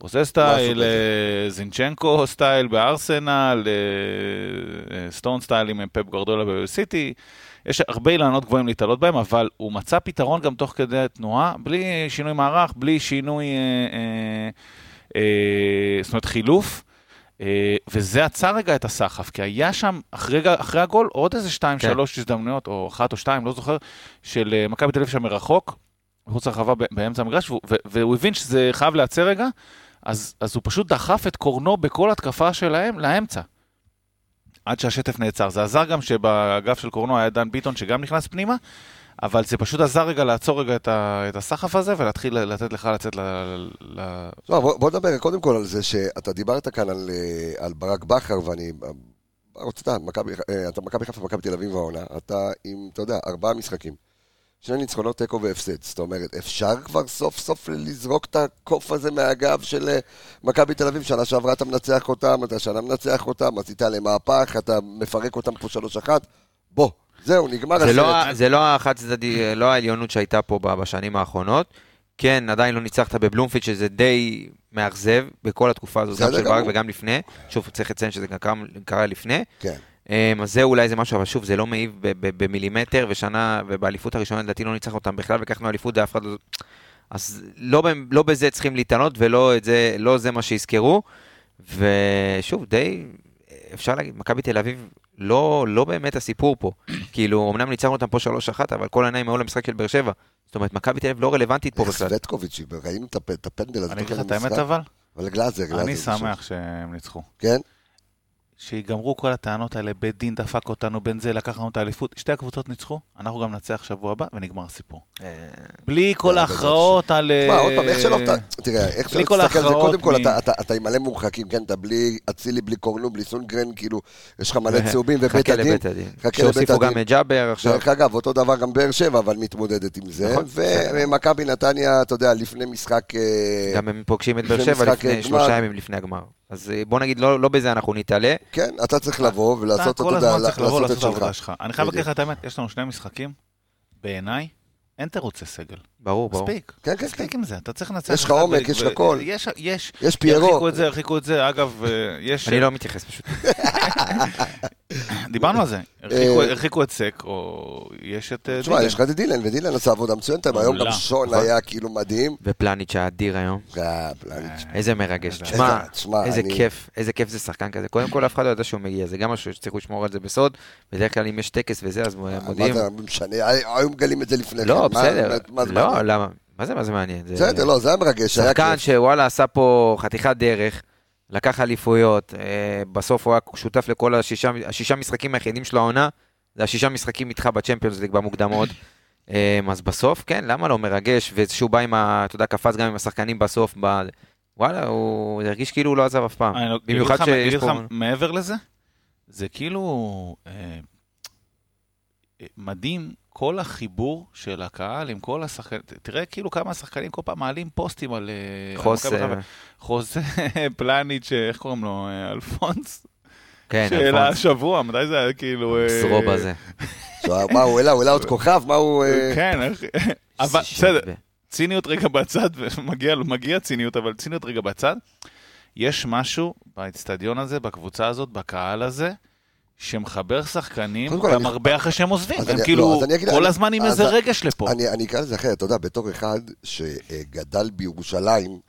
חוסה סטייל, אה, זינצ'נקו סטייל בארסנל, אה, סטונס סטייל עם פפ גווארדיולה בסיטי. יש הרבה אילנות גבוהים להתעלות בהם, אבל הוא מצא פתרון גם תוך כדי תנועה, בלי שינוי מערך, בלי שינוי, אה, אה, אה, זאת אומרת חילוף. אה, וזה עצר רגע את הסחף, כי היה שם, אחרי, אחרי הגול, עוד איזה שתיים, כן. שלוש הזדמנויות, או אחת או שתיים, לא זוכר, של אה, מכבי תל אביב שם מרחוק, מחוץ לרחבה באמצע המגרש, והוא, והוא הבין שזה חייב להיעצר רגע, אז, אז הוא פשוט דחף את קורנו בכל התקפה שלהם לאמצע. עד שהשטף נעצר. זה עזר גם שבאגף של קורנו היה דן ביטון שגם נכנס פנימה, אבל זה פשוט עזר רגע לעצור רגע את, ה, את הסחף הזה ולהתחיל לתת לך לצאת ל... ל... לא, בוא, בוא נדבר קודם כל על זה שאתה דיברת כאן על, אה, על ברק בכר, ואני אה, מכבי אה, אתה מכבי חיפה ומכבי תל אביב העונה, אתה עם, אתה יודע, ארבעה משחקים. שני ניצחונות, תיקו והפסד. זאת אומרת, אפשר כבר סוף סוף לזרוק את הקוף הזה מהגב של מכבי תל אביב? שנה שעברה אתה מנצח אותם, אתה שנה מנצח אותם, עשית עליהם מהפך, אתה מפרק אותם פה שלוש אחת. בוא, זהו, נגמר זה הסרט. לא, זה לא החד צדדי, לא העליונות שהייתה פה בשנים האחרונות. כן, עדיין לא ניצחת בבלומפיד, שזה די מאכזב בכל התקופה הזאת, גם של ברק. וגם לפני. שוב, צריך לציין שזה גם קרה, לפני. כן. אמ, אז זה אולי זה משהו, אבל שוב, זה לא מעיב במילימטר, ושנה, ובאליפות הראשונה לדעתי לא ניצחנו אותם בכלל, ולקחנו אליפות ואף אחד לא... אז לא, לא בזה צריכים להתענות, ולא זה, לא זה מה שיזכרו. ושוב, די, אפשר להגיד, מכבי תל אביב לא, לא באמת הסיפור פה. כאילו, אמנם ניצחנו אותם פה 3-1, אבל כל העיניים היו למשחק של באר שבע. זאת אומרת, מכבי תל אביב לא רלוונטית פה בכלל. סווטקוביץ', ראינו את הפ- את הפנדל הזה. אני אגיד לך את האמת. אבל, אבל גלאזר, גלאזר. אני. שמח שהם ניצחו. כן? שיגמרו כל הטענות האלה, בית דין דפק אותנו, בין זה לקח לנו את האליפות. שתי הקבוצות ניצחו, אנחנו גם ננצח שבוע הבא, ונגמר הסיפור. בלי כל לא, ההכרעות על... תשמע, עוד פעם, איך שלא... אה, תראה, איך שלא תסתכל על זה, קודם כל, אתה- עם מלא מורחקים, כן? אתה בלי אצילי, בלי קורנו, בלי סונגרן, כאילו, יש לך מלא צהובים ובית חכה הדין. לבית הדין. חכה לבית שהוסיפו גם הדין. את ג'אבר עכשיו. דרך אגב, אותו דבר גם באר שבע, אבל מתמודדת עם זה. נכון, ומכבי נתניה, אתה יודע, לפני משחק... אה, גם הם פוגשים את באר שבע לפני. שלושה ימים לפני הגמר. אז אה, בוא נגיד, לא לא בזה אנחנו נתעלה. כן, אתה צריך לבוא ולעשות, אתה אתה כל הזמן צריך לבוא לעשות את. העבודה שלך. אני חייב להגיד. לך את האמת, יש לנו שני משחקים, בעיניי, אין תירוצי סגל. ברור, ברור. מספיק. כן, כן, מספיק כן. עם זה, אתה צריך לנצח. יש לך עומק, יש לך הכל. יש, יש. יש פיירו. הרחיקו את זה, הרחיקו את זה. אגב, אה, יש... אני לא מתייחס פשוט. דיברנו על זה. הרחיקו- אה, את סק, או יש את... אה, תשמע, דילן. יש לך את דילן, ודילן עשה עבודה מצוינת, היום גם. שון נכון. היה כאילו מדהים. ופלניץ' האדיר היום. איזה מרגש. תשמע, איזה כיף, איזה כיף זה שחקן כזה. קודם כל, אף אחד לא ידע שהוא מגיע, זה גם משהו שצריכו לשמור על זה בסוד. בדרך כלל אם יש טקס וזה, אז מה מודיעים. זה משנה, היו מגלים את זה לפני כן. לא, מה- בסדר. מה זה לא, מעניין? למה? מה זה מה זה מעניין? זה- בסדר, לא, זה היה מרגש, היה שחקן כיף. שוואלה עשה פה חתיכת דרך, לקח אליפויות, אה, בסוף הוא היה שותף לכל השישה, השישה משחקים היחידים של העונה, זה השישה משחקים איתך בצ'מפיונס ליג במוקדמות. אה, אז בסוף, כן, למה לא מרגש, ושהוא בא עם ה... אתה יודע, קפץ גם עם השחקנים בסוף, ב... וואלה, הוא הרגיש כאילו הוא לא עזב אף פעם. אני לא- במיוחד שיש אגיד פה... לך מעבר לזה, זה כאילו אה, מדהים כל החיבור של הקהל עם כל השחקנים. תראה כאילו כמה השחקנים כל פעם מעלים פוסטים על... אה, על חוס... מכבי חיפה. חוזה פלניץ', אה, איך קוראים לו? אה, אלפונס? כן, של אלפונס. השבוע, מתי זה היה כאילו... זרוב הזה. מה, הוא העלה, הוא העלה עוד כוכב? מה הוא... כן. אבל בסדר. ציניות רגע בצד, ומגיע מגיע ציניות, אבל ציניות רגע בצד. יש משהו באצטדיון הזה, בקבוצה הזאת, בקהל הזה, שמחבר שחקנים גם אני- הרבה אחרי שהם עוזבים. הם אני- כאילו לא, אז אני אגיד- כל אני- הזמן עם איזה רגש לפה. אני, אני אקרא לזה אחרת, אתה יודע, בתור אחד שגדל בירושלים,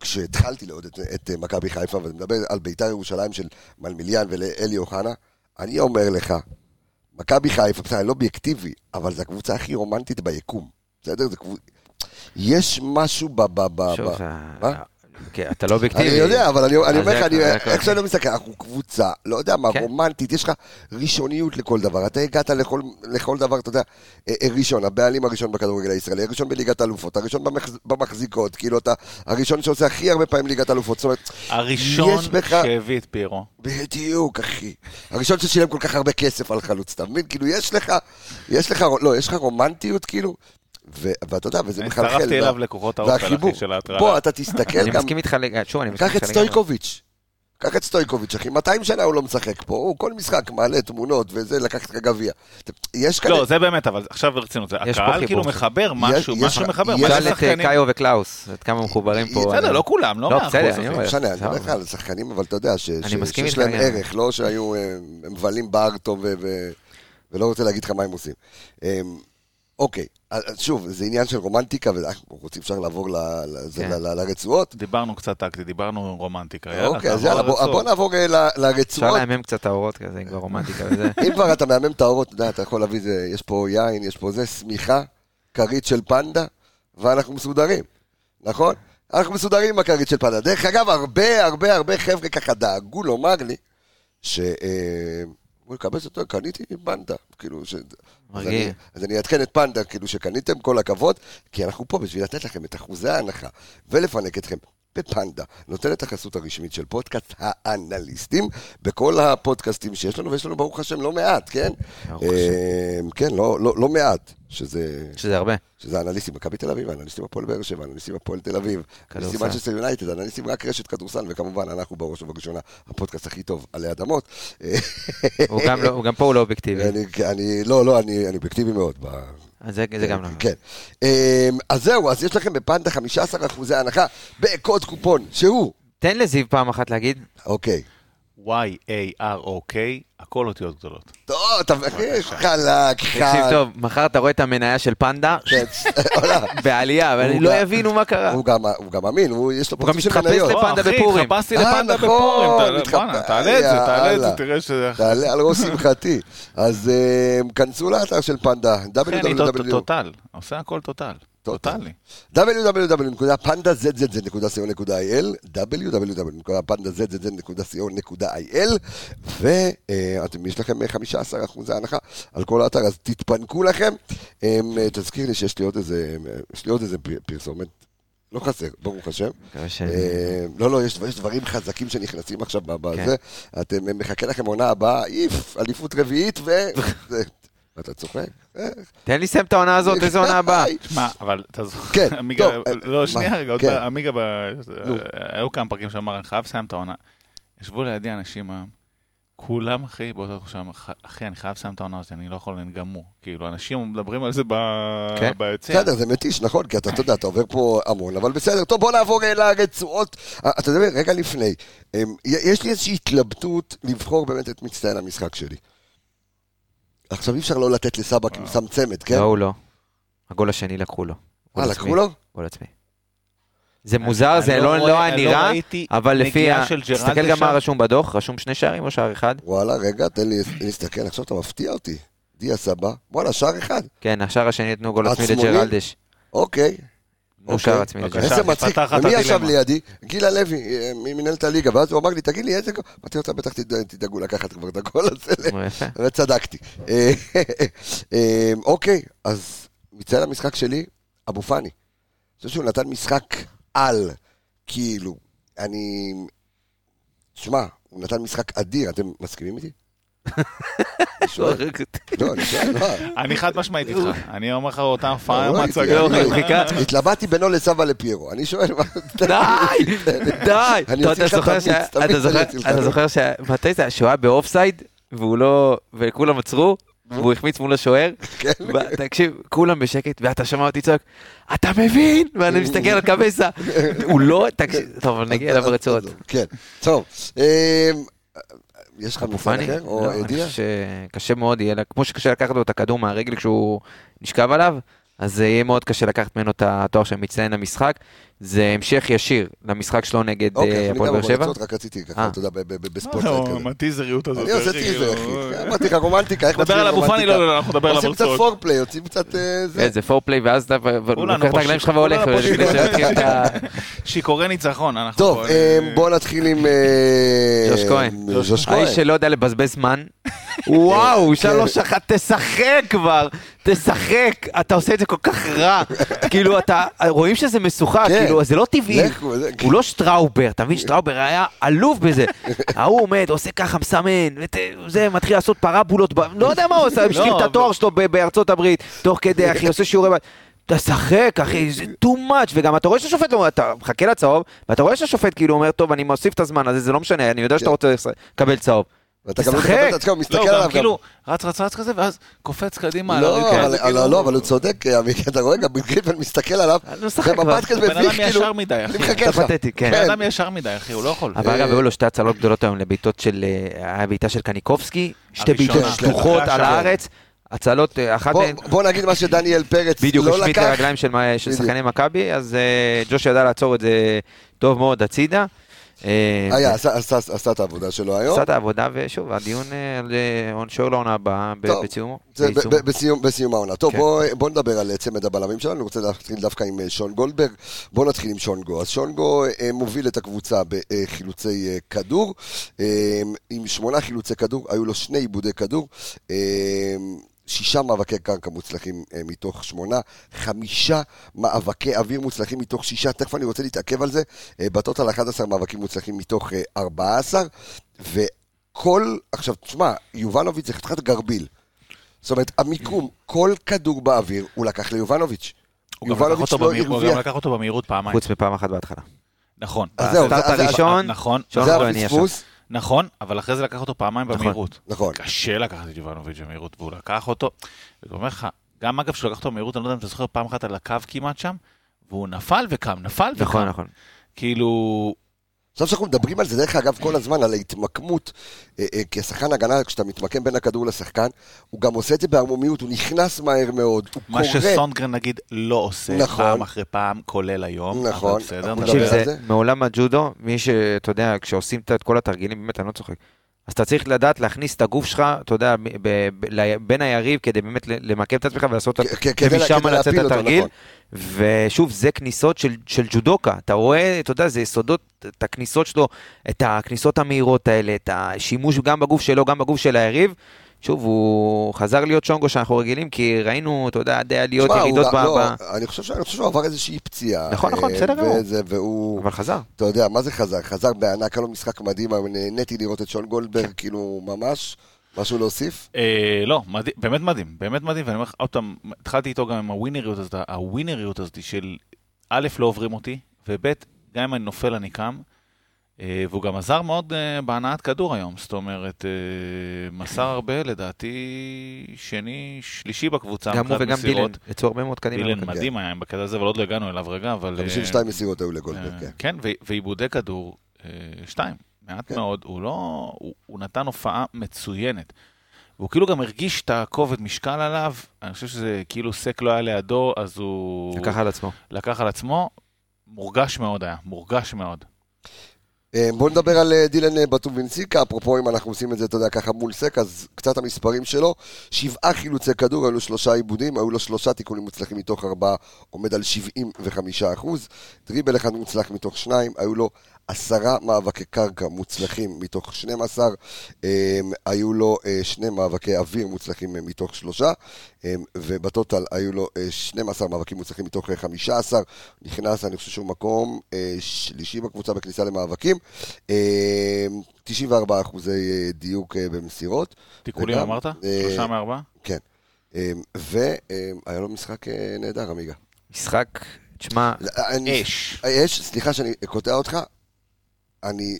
כשהתחלתי לעוד את, את מכבי חיפה, ואני מדבר על בית"ר ירושלים של מלמיליאן ואלי אוחנה, אני אומר לך, מכבי חיפה, בסדר, אני לא אובייקטיבי, אבל זו הקבוצה הכי רומנטית ביקום. בסדר? זה קבוצה... יש משהו ב... ב, ב, שוב, ב זה- מה? כן, אתה לא אובייקטיבי. אני יודע, אבל אני, אומר לך. איך שאני לא מסתכל, אנחנו קבוצה, לא יודע מה, כן. רומנטית, יש לך ראשוניות לכל דבר. אתה הגעת לכל, דבר, אתה יודע, אה, אה, ראשון, הבעלים הראשון בכדורגל הישראלי, הראשון בליגת האלופות, הראשון במחז, במחזיקות, כאילו אתה, הראשון שעושה הכי הרבה פעמים ליגת האלופות, זאת אומרת, הראשון שהביא את פיירו. בדיוק, אחי. הראשון ששילם כל כך הרבה כסף על חלוץ, אתה מבין? כאילו, יש לך, יש לך, לא, יש לך רומנטיות, כאילו, ואתה יודע, וזה אני מחלחל. הצטרפתי וה- אליו לכוחות והחיבור. אחי, של ההטרלה. בוא, אתה תסתכל אני גם, מסכים איתך, שוב, אני מסכים קח איתך את לגמרי. סטויקוביץ'. קח את סטויקוביץ', אחי, 200 שנה הוא לא משחק פה, הוא כל משחק מעלה תמונות וזה, לקח את הגביע. יש כאלה... לא, זה באמת, אבל עכשיו ברצינות, זה- יש פה הקהל. כאילו מחבר משהו, יש- משהו מחבר. יש- את אה, קאיו וקלאוס, עד כמה מחוברים פה. בסדר, אני- לא כולם, לא לא, מאה בסדר, אחוז, אני. אומר. לא משנה, אני. מדבר לך על שחקנים, אבל אתה יודע, שיש להם. ערך, לא שהיו אה, מבלים בהר טוב ו- ו- ולא רוצה להגיד לך מה הם עושים. אה, אוקיי, אז שוב, זה עניין של רומנטיקה, ואנחנו רוצים אפשר לעבור ל- כן. ל- ל- לרצועות. דיברנו קצת טקטי, דיברנו רומנטיקה. יאללה, אוקיי, אז יאללה, בוא נעבור אה, ל- אפשר לרצועות. להמם קצת את האורות כזה, עם כבר רומנטיקה וזה. אם כבר אתה מהמם את האורות, אתה יודע, אתה יכול להביא זה, יש פה יין, יש פה זה, שמיכה, כרית של פנדה, ואנחנו מסודרים, נכון? אנחנו מסודרים עם הכרית של פנדה. דרך אגב, הרבה הרבה הרבה חבר'ה ככה דאגו לומר לי, ש... אה, הוא יקבץ אותו, קניתי פנדה, כאילו, ש... אז. אני, אז אני אעדכן את פנדה, כאילו שקניתם, כל הכבוד, כי אנחנו פה בשביל לתת לכם את אחוזי ההנחה ולפנק אתכם. בפנדה, נותן את החסות הרשמית של פודקאסט האנליסטים, בכל הפודקאסטים שיש לנו, ויש לנו ברוך השם לא מעט, כן? ברוך אה, כן, לא, לא, לא מעט, שזה, שזה הרבה. שזה אנליסטים מכבי תל אביב, אנליסטים הפועל באר שבע, אנליסטים הפועל תל אביב, אנליסטים. מנצ'סטר יונייטד, אנליסטים רק רשת כדורסל, וכמובן אנחנו בראש ובראשונה הפודקאסט הכי טוב עלי אדמות. הוא גם לא- גם פה הוא לא אובייקטיבי. אני, אני, לא, לא, אני, אני אובייקטיבי מאוד. ב... אז זה זה גם לא. כן. אמ, אז זהו, אז יש לכם בפנדה 15% הנחה בקוד קופון, שהוא, תן לזיו פעם אחת להגיד. אוקיי. Y-A-R-O-K, הכל אותיות גדולות. טוב, אתה מבין? חלק, תקשיב חד. טוב, מחר אתה רואה את המניה של פנדה כן. בעלייה, אבל הוא לא גם- יבינו מה קרה. הוא גם- הוא גם אמין, הוא- יש לו הוא גם פרצוף של מתחפש מניות. לפ- לפנדה אחי, בפורים. התחפשתי אה, לפנדה נכון, בפורים. מתחפש- תעלה את זה, תעלה את זה. תראה שזה... תעלה על ראש שמחתי. אז אמ, כנסו לאתר של פנדה, אחי, אני טוט- www. טוטל, עושה הכל טוטל. טוטלי. www.pandazzzz.co.il www.pandazzzz.co.il ואתם, יש לכם 15% הנחה על כל האתר, אז תתפנקו לכם. אמ, תזכיר לי שיש לי עוד איזה, יש לי עוד איזה פרסומת. לא חסר, ברוך השם. מקווה ש- אה, לא, לא, יש יש דברים חזקים שנכנסים עכשיו כן. בזה. אתם, מחכה לכם עונה הבאה, איף, אליפות רביעית ו... זה- אתה צוחק? אה, תן לי לסיים את העונה הזאת, איזה עונה הבאה. שמע, אבל אתה זוכר, כן, טוב, אה, לא, מה? שנייה רגע, עוד כן. פעם, עמיגה. היו כמה פרקים שאמר, אני חייב לסיים את העונה. ישבו לידי אנשים היום, כולם, אחי, באותה תחושה, אחי, אני חייב לסיים את העונה הזאת, אני לא יכול, אני גמור. כאילו, אנשים מדברים על זה כן. ביציע. בסדר, זה מתיש, נכון? כי אתה, אתה יודע, אתה עובר פה המון, אבל בסדר. טוב, בוא נעבור אה, לרצועות. אה, אתה יודע, רגע לפני, אה, יש לי איזושהי התלבטות לבחור באמת את מצטיין המשחק שלי. עכשיו אי אפשר לא לתת לסבא כי הוא שם צמד, כן? לא, הוא לא. הגול השני לקחו לו. אה. לקחו לו? גול עצמי. זה מוזר, זה אני לא רואה- לא היה לא נראה, אבל לפי ה... תסתכל גם מה. רשום בדוח, רשום שני שערים או שער אחד? וואלה, רגע, תן לי להסתכל, עכשיו אתה מפתיע אותי. דיה סבא, וואלה, שער אחד. כן, השער השני נתנו גול עצמי? לג'רלדש. אוקיי. אוקיי. עצמי. איזה עכשיו, מצחיק, ומי ישב. לידי? גילה לוי, אה, ממנהלת הליגה, ואז הוא אמר לי, תגיד לי, איזה גול? אמרתי לו, "אתה בטח תד- תדאגו לקחת כבר את הגול הזה. וצדקתי. אה, אה, אוקיי, אז מציין המשחק שלי, אבו פאני. אני חושב שהוא נתן משחק על, כאילו, אני... שמע, הוא נתן משחק אדיר, אתם מסכימים איתי? לא, אני לא. אני חד משמעית איתך. אני אומר לך, אותה הופעה, לא, מצגה. לא. התלבטתי בינו לסבא לפיירו. אני שואל, מה... די! די! אתה זוכר תמיד, שה- תמיד אתה זוכר- אני אוציא לך. אתה זוכר ש... מתי זה? שהוא היה באופסייד, והוא לא... וכולם עצרו, והוא החמיץ מול השוער. כן. תקשיב, כולם בשקט, ואתה שומע אותי צועק, אתה מבין? ואני מסתכל על קבסה. הוא לא... תקשיב, טוב, נגיע אליו ברצועות. כן, טוב. יש לך פאני? אחר? או לא? חושב שקשה מאוד יהיה, לה- כמו שקשה לקחת לו את הכדור מהרגל כשהוא נשכב עליו, אז יהיה מאוד קשה לקחת ממנו את התואר של מצטיין למשחק. זה המשך ישיר למשחק שלו נגד אה, אוקיי, אני הפועל גם באר שבע. בנצות, רק רציתי ככה, אה. אתה יודע, בספורט לא, כזה. עם הטיזריות הזאת. אני עושה טיזר, כאילו, אחי. אמרתי לך רומנטיקה, איך דבר מתחילים על אבו פאני, רומנטיקה? לא, לא, אנחנו נדבר עליו עושים קצת. פורפליי, יוצאים קצת אה, זה. כן, זה פורפליי, ואז אתה לוקח את הרגליים ש- שלך והולך. שיכורי ניצחון. אנחנו טוב, פה, אה, אה, בוא נתחיל עם... אה, ג'וש כהן. ג'וש כהן. האיש שלא יודע לבזבז זמן. וואו, שלוש אחת, תשחק כבר, תשחק, אתה עושה את זה כל כך רע. כאילו, אתה, רואים שזה משוחק, כן. כאילו, זה לא טבעי. הוא לא שטראובר, אתה מבין? שטראובר היה עלוב בזה. ההוא עומד, עושה ככה, מסמן, זה, מתחיל לעשות פרבולות, לא יודע מה הוא עושה, השלים את אבל- התואר שלו בארצות הברית, תוך כדי, אחי, עושה שיעורי בית. תשחק, אחי, זה too much, וגם אתה רואה שהשופט לא, אתה מחכה לצהוב, ואתה רואה שהשופט כאילו אומר, טוב, אני מוסיף את הזמן הזה, זה לא משנה, אני יודע שאתה רוצה לקבל צהוב. ואתה גם לא. מקבל את עצמך, מסתכל לא, עליו גם גם. כאילו, רץ רץ רץ כזה, ואז קופץ קדימה. על לא, זה כאילו- לא, לא, אבל הוא צודק, אתה רואה גם גריפן מסתכל עליו, לא. במבט כזה בן מביך, אדם כאילו, ישר מדי, אחי. אני מחכה אתה לך. פתטי, כן. בן אדם ישר מדי, אחי, הוא לא יכול. אבל אה, אגב, היו לו שתי הצלות גדולות היום לבעיטות של, אה, היה בעיטה של קניקובסקי, שתי בעיטות כן, שטוחות כן. על הארץ, הצלות, אה, אחת מהן, בוא נגיד מה שדניאל פרץ בדיוק לא השמיט לקח. לרגליים של מה- של בדיוק. שחקני מכבי, אז אה, ג'וש ידע לעצור את זה טוב מאוד הצידה. אה, היה, עשה- עשה עשה את העבודה שלו היום. עשה את העבודה, ושוב, הדיון אה, על אה, עונשו לעונה הבאה בסיומו. בסיום, העונה. טוב, כן. בוא, בוא נדבר על צמד הבלמים שלנו, אני רוצה להתחיל דווקא עם אה, שון גולדברג. בוא נתחיל עם שונגו. אז שונגו אה, מוביל את הקבוצה בחילוצי אה, כדור. אה, עם שמונה חילוצי כדור, היו לו שני עיבודי כדור. אה, שישה מאבקי קרקע מוצלחים אה, מתוך שמונה, חמישה מאבקי אוויר מוצלחים מתוך שישה, תכף אני רוצה להתעכב על זה, אה, בטוטל 11 מאבקים מוצלחים מתוך אה, 14, וכל, עכשיו תשמע, יובנוביץ' זה חתיכת גרביל. זאת אומרת, המיקום, כל כדור באוויר, הוא לקח ליובנוביץ'. הוא גם לקח אותו לא במהיר- הוא גם. לקח אותו במהירות פעמיים. חוץ מפעם אחת בהתחלה. נכון. אז זהו, זה- זה- הראשון, נכון, זה. הפספוס. נכון, אבל אחרי זה לקח אותו פעמיים נכון. במהירות. נכון. קשה לקחת את יובנוביץ' במהירות, והוא לקח אותו, ואני אומר לך, גם אגב שהוא לקח אותו במהירות, אני לא יודע אם אתה זוכר פעם אחת על הקו כמעט שם, והוא נפל וקם, נפל וקם. נכון, נכון. כאילו, עכשיו שאנחנו מדברים על זה, דרך אגב, כל הזמן, על ההתמקמות, אה, אה, כשחקן הגנה, כשאתה מתמקם בין הכדור לשחקן, הוא גם עושה את זה בערמומיות, הוא נכנס מהר מאוד, הוא מה קורא. שסונגרן נגיד לא עושה נכון. פעם אחרי פעם, כולל היום. נכון. בסדר, אנחנו נדבר תקשיב, זה. מעולם הג'ודו, מי שאתה יודע, כשעושים את כל התרגילים, באמת, אני לא צוחק. אז אתה צריך לדעת להכניס את הגוף שלך, אתה יודע, ב- ב- ב- בין היריב, כדי באמת למקם את עצמך ולעשות, ומשם לצאת את התרגיל. נכון. ושוב, זה כניסות של, של ג'ודוקה. אתה רואה, אתה יודע, זה יסודות, את הכניסות שלו, את הכניסות המהירות האלה, את השימוש גם בגוף שלו, גם בגוף של היריב. שוב, הוא חזר להיות שונגו שאנחנו רגילים, כי ראינו, אתה יודע, די עליות, ירידות ב... לא. אני חושב אני חושב שהוא עבר איזושהי פציעה. נכון, נכון, אה, בסדר גמור. וזה- והוא, אבל חזר. אתה יודע, מה זה חזר? חזר בענק, היה לו משחק מדהים, אבל נהניתי לראות את שון גולדברג, כן. כאילו, ממש. משהו להוסיף? אה, לא, מדהים, באמת מדהים, באמת מדהים, ואני אומר לך, עוד פעם, התחלתי איתו גם עם הווינריות הזאת, הווינריות הזאת של א', לא עוברים אותי, וב', גם אם אני נופל אני קם, והוא גם עזר מאוד אה, בהנעת כדור היום, זאת אומרת, אה, מסר הרבה, לדעתי, שני, שלישי בקבוצה, גם הוא וגם מסירות. דילן, יצאו הרבה מאוד קדימה. דילן. מדהים היה בקטע הזה, אבל עוד לא הגענו אליו רגע, אבל... אה, 52 מסירות היו לגולדברג, כן. אה, כן, ועיבודי כדור, אה, שתיים, מעט כן. מאוד, הוא לא, הוא, הוא נתן הופעה מצוינת. והוא כאילו גם הרגיש את הכובד משקל עליו, אני חושב שזה כאילו סק לא היה לידו, אז הוא לקח על עצמו. לקח על עצמו, מורגש מאוד היה, מורגש מאוד. אה, בואו נדבר על אה, דילן אה, בטובינציקה, אפרופו אם אנחנו עושים את זה, אתה יודע, ככה מול סק, אז קצת המספרים שלו, שבעה חילוצי כדור, היו לו שלושה עיבודים, היו לו שלושה תיקונים מוצלחים מתוך ארבעה, עומד על 75 אחוז, דריבל אחד מוצלח מתוך שניים, היו לו עשרה מאבקי קרקע מוצלחים מתוך 12, אה, היו לו אה, שני מאבקי אוויר מוצלחים אה, מתוך שלושה, אה, ובטוטל היו לו אה, 12 מאבקים מוצלחים מתוך אה, 15, נכנס, אני חושב שהוא מקום אה, שלישי בקבוצה בכניסה למאבקים. אה, 94 אחוזי אה, דיוק אה, במסירות. תיקולים וגם, אמרת? אה, שלושה מארבעה? כן. אה, והיה לו משחק אה, נהדר, עמיגה. משחק, תשמע, אש. יש, סליחה שאני קוטע אותך, אני,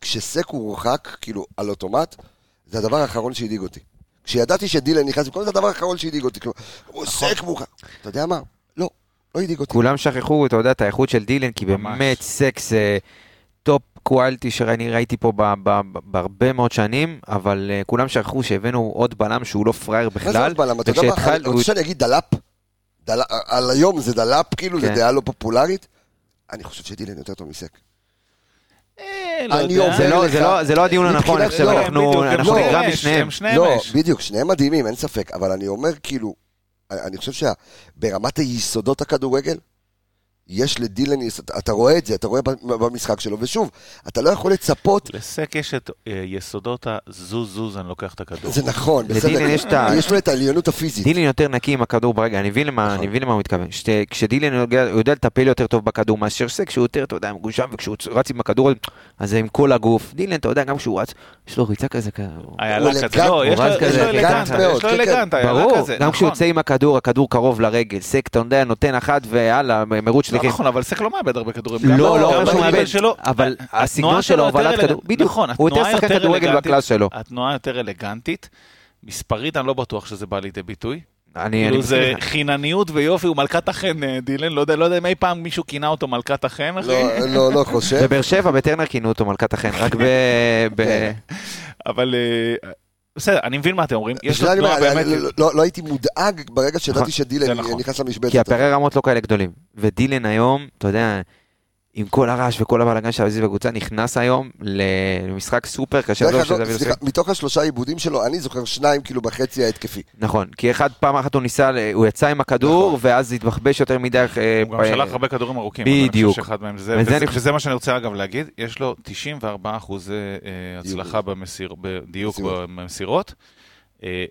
כשסק הוא הורחק, כאילו, על אוטומט, זה הדבר האחרון שהדאיג אותי. כשידעתי שדילן נכנס, זה הדבר האחרון שהדאיג אותי. כלומר, הוא סק מורחק. אתה יודע מה? לא, לא הדאיג אותי. כולם שכחו, אתה יודע, את האיכות של דילן, כי. באמת סק אה, top quality שאני ראיתי פה ב- ב- ב- בהרבה מאוד שנים, אבל אה, כולם שכחו שהבאנו עוד בלם שהוא לא פראייר מה זה בכלל. עוד בלם? אתה יודע מה? אני רוצה שאני אגיד דלאפ? דל- על היום זה דלאפ, כאילו, זה כן. דעה לא פופולרית. אני חושב שדילן יותר טוב מסק. אה, לא אני יודע. אומר זה לא- זה לא- זה לא הדיון הנכון, מבחינת- אני חושב, לא, אנחנו לא, נגרע הם משניהם. הם שניהם לא. בדיוק, שניהם מדהימים, אין ספק, אבל אני אומר, כאילו, אני חושב שברמת היסודות הכדורגל, יש לדילן אתה רואה את זה, אתה רואה במשחק שלו, ושוב, אתה לא יכול לצפות, לסק יש את אה, יסודות הזוז זוז, אני לוקח את הכדור. זה נכון, בסדר, לדילן יש את ה- יש לו את העליונות הפיזית. דילן יותר נקי עם הכדור ברגע, אני מבין למה נכון. אני מבין למה הוא מתכוון. שת- כשדילן יודע- הוא יודע לטפל יותר טוב בכדור מאשר סק, שהוא יותר, אתה יודע, מגושם, וכשהוא רץ עם הכדור, אז זה עם כל הגוף. דילן, אתה יודע, גם כשהוא רץ, יש לו ריצה כזה, כזה. היה הוא לה כזה, אלגנט, לא, יש לו- אלגנט, יש לו. אלגנט, היה לה ברור, כזה, גם כשהוא נכון. יוצא עם הכדור, הכדור קרוב לרגל. סק, אתה יודע, נותן אחת ויאללה, מרוץ לא שליחים. נכון, אבל סק לא מאבד הרבה כדורים. לא, לא אומר שהוא בליגה מאבד, שלו. אבל הסגנון שלו הובלת כדור, בדיוק, נכון, הוא יותר שחקן כדורגל. בקלאס שלו. התנועה יותר אלגנטית. מספרית אני לא בטוח שזה בא לידי ביטוי. אני אני כאילו מסכים זה. חינניות ויופי, הוא מלכת החן, אה, דילן, לא יודע לא יודע אם אי פעם מישהו כינה אותו מלכת החן, אחי. לא, לא, לא חושב. בבאר שבע, בטרנר כינו אותו מלכת החן, רק ב... ב- אבל אה, בסדר, אני מבין מה אתם אומרים. יש לו תנועה אומר, באמת... לא- לא לא הייתי מודאג ברגע נכון, שידעתי זה שדילן נכון. נכנס למשבצת. כי. הפערי רמות לא כאלה גדולים. ודילן היום, אתה יודע, עם כל הרעש וכל הבלאגן של הזיז בקבוצה, נכנס היום למשחק סופר קשה. לא שזה אביב סליחה. מתוך השלושה עיבודים שלו, אני זוכר שניים כאילו בחצי ההתקפי. נכון, כי אחד, פעם אחת הוא ניסה, הוא יצא עם הכדור, נכון. ואז התבחבש יותר מדי. אה, הוא גם ב- שלח הרבה כדורים ארוכים. בדיוק. וזה וזה, אני וזה, מה שאני רוצה אגב להגיד, יש לו 94 אחוזי אה, הצלחה במסיר, בדיוק מסירות. במסירות, אה,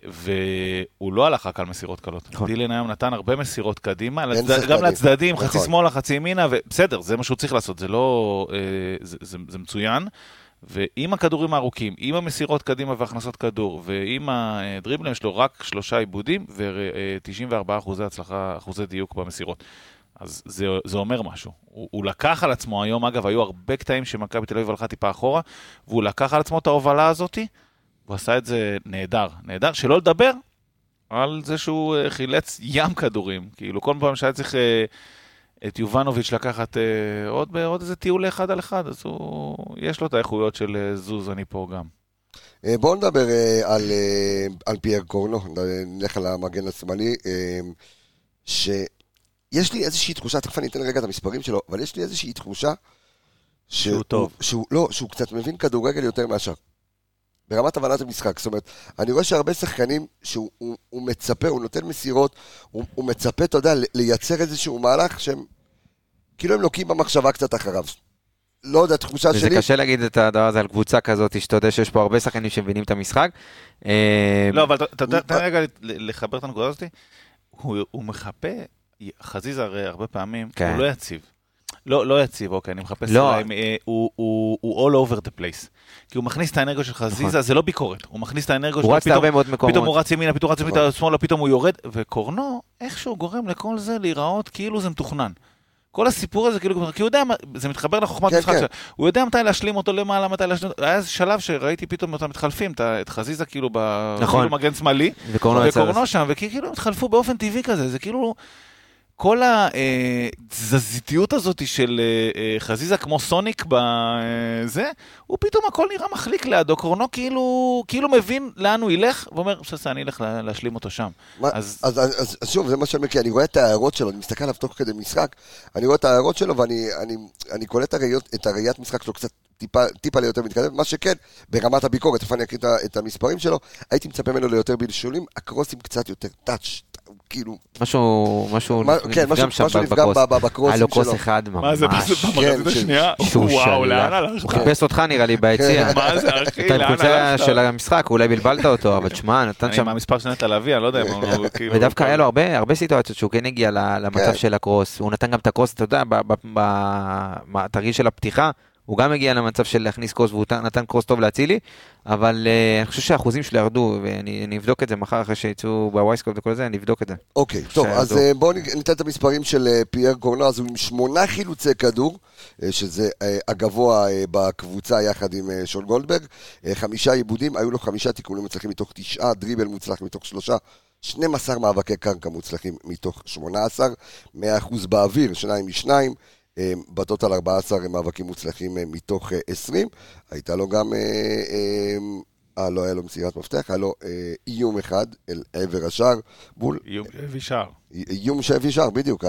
והוא לא הלך רק על מסירות קלות. נכון. דילן היום נתן הרבה מסירות קדימה. גם לצדדים, חצי נכון. שמאלה, חצי ימינה, ובסדר, זה מה שהוא צריך לעשות, זה לא... אה, זה, מצוין. ועם הכדורים הארוכים, עם המסירות קדימה והכנסות כדור, ועם הדריבלים שלו רק שלושה עיבודים ו-94 אחוזי הצלחה, אחוזי דיוק במסירות. אז זה, זה אומר משהו. הוא, הוא לקח על עצמו היום, אגב, היו הרבה קטעים שמכבי תל אביב הלכה טיפה אחורה, והוא לקח על עצמו את ההובלה הזאתי, הוא עשה את זה נהדר, נהדר. שלא לדבר על זה שהוא אה, חילץ ים כדורים. כאילו, כל פעם שהיה צריך אה, את יובנוביץ' לקחת אה, עוד, עוד איזה טיול לאחד על אחד, אז הוא, יש לו את האיכויות של אה, זוז, אני פה גם. אה, בואו נדבר אה, על, אה, על פייר קורנו, נלך על המגן השמאלי, אה, שיש לי איזושהי תחושה, תכף אני אתן רגע את המספרים שלו, אבל יש לי איזושהי תחושה שהוא טוב. שהוא, לא, שהוא קצת מבין כדורגל יותר מהשאר. ברמת הבנת המשחק, זאת אומרת, אני רואה שהרבה שחקנים שהוא הוא, הוא מצפה, הוא נותן מסירות, הוא, הוא מצפה, אתה יודע, לייצר איזשהו מהלך שהם, כאילו הם לוקים במחשבה קצת אחריו. לא יודע, תחושה וזה שלי, קשה להגיד את הדבר הזה על קבוצה כזאת, שאתה יודע שיש פה הרבה שחקנים שמבינים את המשחק. אה, לא, אבל תן רגע לחבר את הנקודה הזאת. הוא מחפה, חזיזה הרי הרבה פעמים, כן. הוא לא יציב. לא, לא יציב, אוקיי, אני מחפש לא. אולי, אה, הוא- הוא הוא all over the place. כי הוא מכניס את האנרגיות של חזיזה, נכון. זה לא ביקורת, הוא מכניס את האנרגיות שלו, רץ פתאום- מקומות. פתאום הוא רץ ימינה, פתאום הוא רץ נכון. ימינה, שמאלה, פתאום הוא יורד, וקורנו, איכשהו גורם לכל זה להיראות כאילו זה מתוכנן. כל הסיפור הזה, כאילו, כי הוא יודע, זה מתחבר לחוכמת כן, משחק כן. שלו, הוא יודע מתי להשלים אותו למעלה, מתי להשלים אותו, היה איזה שלב שראיתי פתאום אותם מתחלפים, את חזיזה כאילו, ב- נכון. כאילו מגן שמאלי, וקורנו. וקורנו שם, וכאילו הם התחלפו באופן טבעי כזה, זה כאילו... כל התזזיתיות הזאת של אה, אה, חזיזה כמו סוניק בזה, הוא פתאום הכל נראה מחליק לידו, קורנו כאילו, כאילו מבין לאן הוא ילך, ואומר, בסדר, אני אלך לה- להשלים אותו שם. מה- אז- אז, אז, אז, אז שוב, זה מה שאני מכיר, אני רואה את ההערות שלו, אני מסתכל עליו תוך כדי משחק, אני רואה את ההערות שלו ואני אני, אני קולט הראיות- את הראיית משחק שלו קצת טיפה, טיפה ליותר מתקדם, מה שכן, ברמת הביקורת, איפה אני אקריא את המספרים שלו, הייתי מצפה ממנו ליותר בלשולים, הקרוסים קצת יותר טאץ', כאילו, משהו, משהו מה- כן, נפגם משהו- שם משהו נפגם בקרוס. היה לו קרוס שלו. אחד ממש. מה זה, כן, במחצית השנייה? שהוא וואו. לאן הלכת? הוא חיפש אותך נראה לי ביציע. מה זה, אחי, אתה עם לאן חולצה הלכת? של המשחק, אולי בלבלת אותו, אבל תשמע, נתן אני שם... עם המספר של נטע לביא, אני לא יודע אם הוא כאילו... ודווקא היה לו הרבה, סיטואציות שהוא כן הגיע ל- למצב כן. של הקרוס. הוא נתן גם את הקרוס, אתה יודע, ב- ב- ב- בתרגיל של הפתיחה, הוא גם הגיע למצב של להכניס קרוס, והוא נתן- קרוס טוב לאצילי, אבל אה, אני חושב שהאחוזים שלו ירדו, ואני אני אבדוק את זה מחר אחרי שיצאו ב-Wyscout וכל זה, אני אבדוק את זה. אוקיי, טוב, שהיה אז טוב. אה, בואו ניתן את המספרים של אה, פייר אז הוא עם שמונה חילוצי כדור, אה, שזה אה, הגבוה אה, בקבוצה יחד עם אה, שון גולדברג, אה, חמישה עיבודים, היו לו חמישה תיקונים מוצלחים מתוך תשעה, דריבל מוצלח מתוך שלושה, 12 מאבקי קרקע מוצלחים מתוך 18, 100% באוויר, שניים משניים, אה, בטוטל 14 מאבקים מוצלחים אה, מתוך אה, 20. הייתה לו גם, אה, אה, אה, לא היה לו מסירת מפתח, היה לו אה, איום אחד אל עבר השער, מול איום וישר. איום שהביא שער, בדיוק,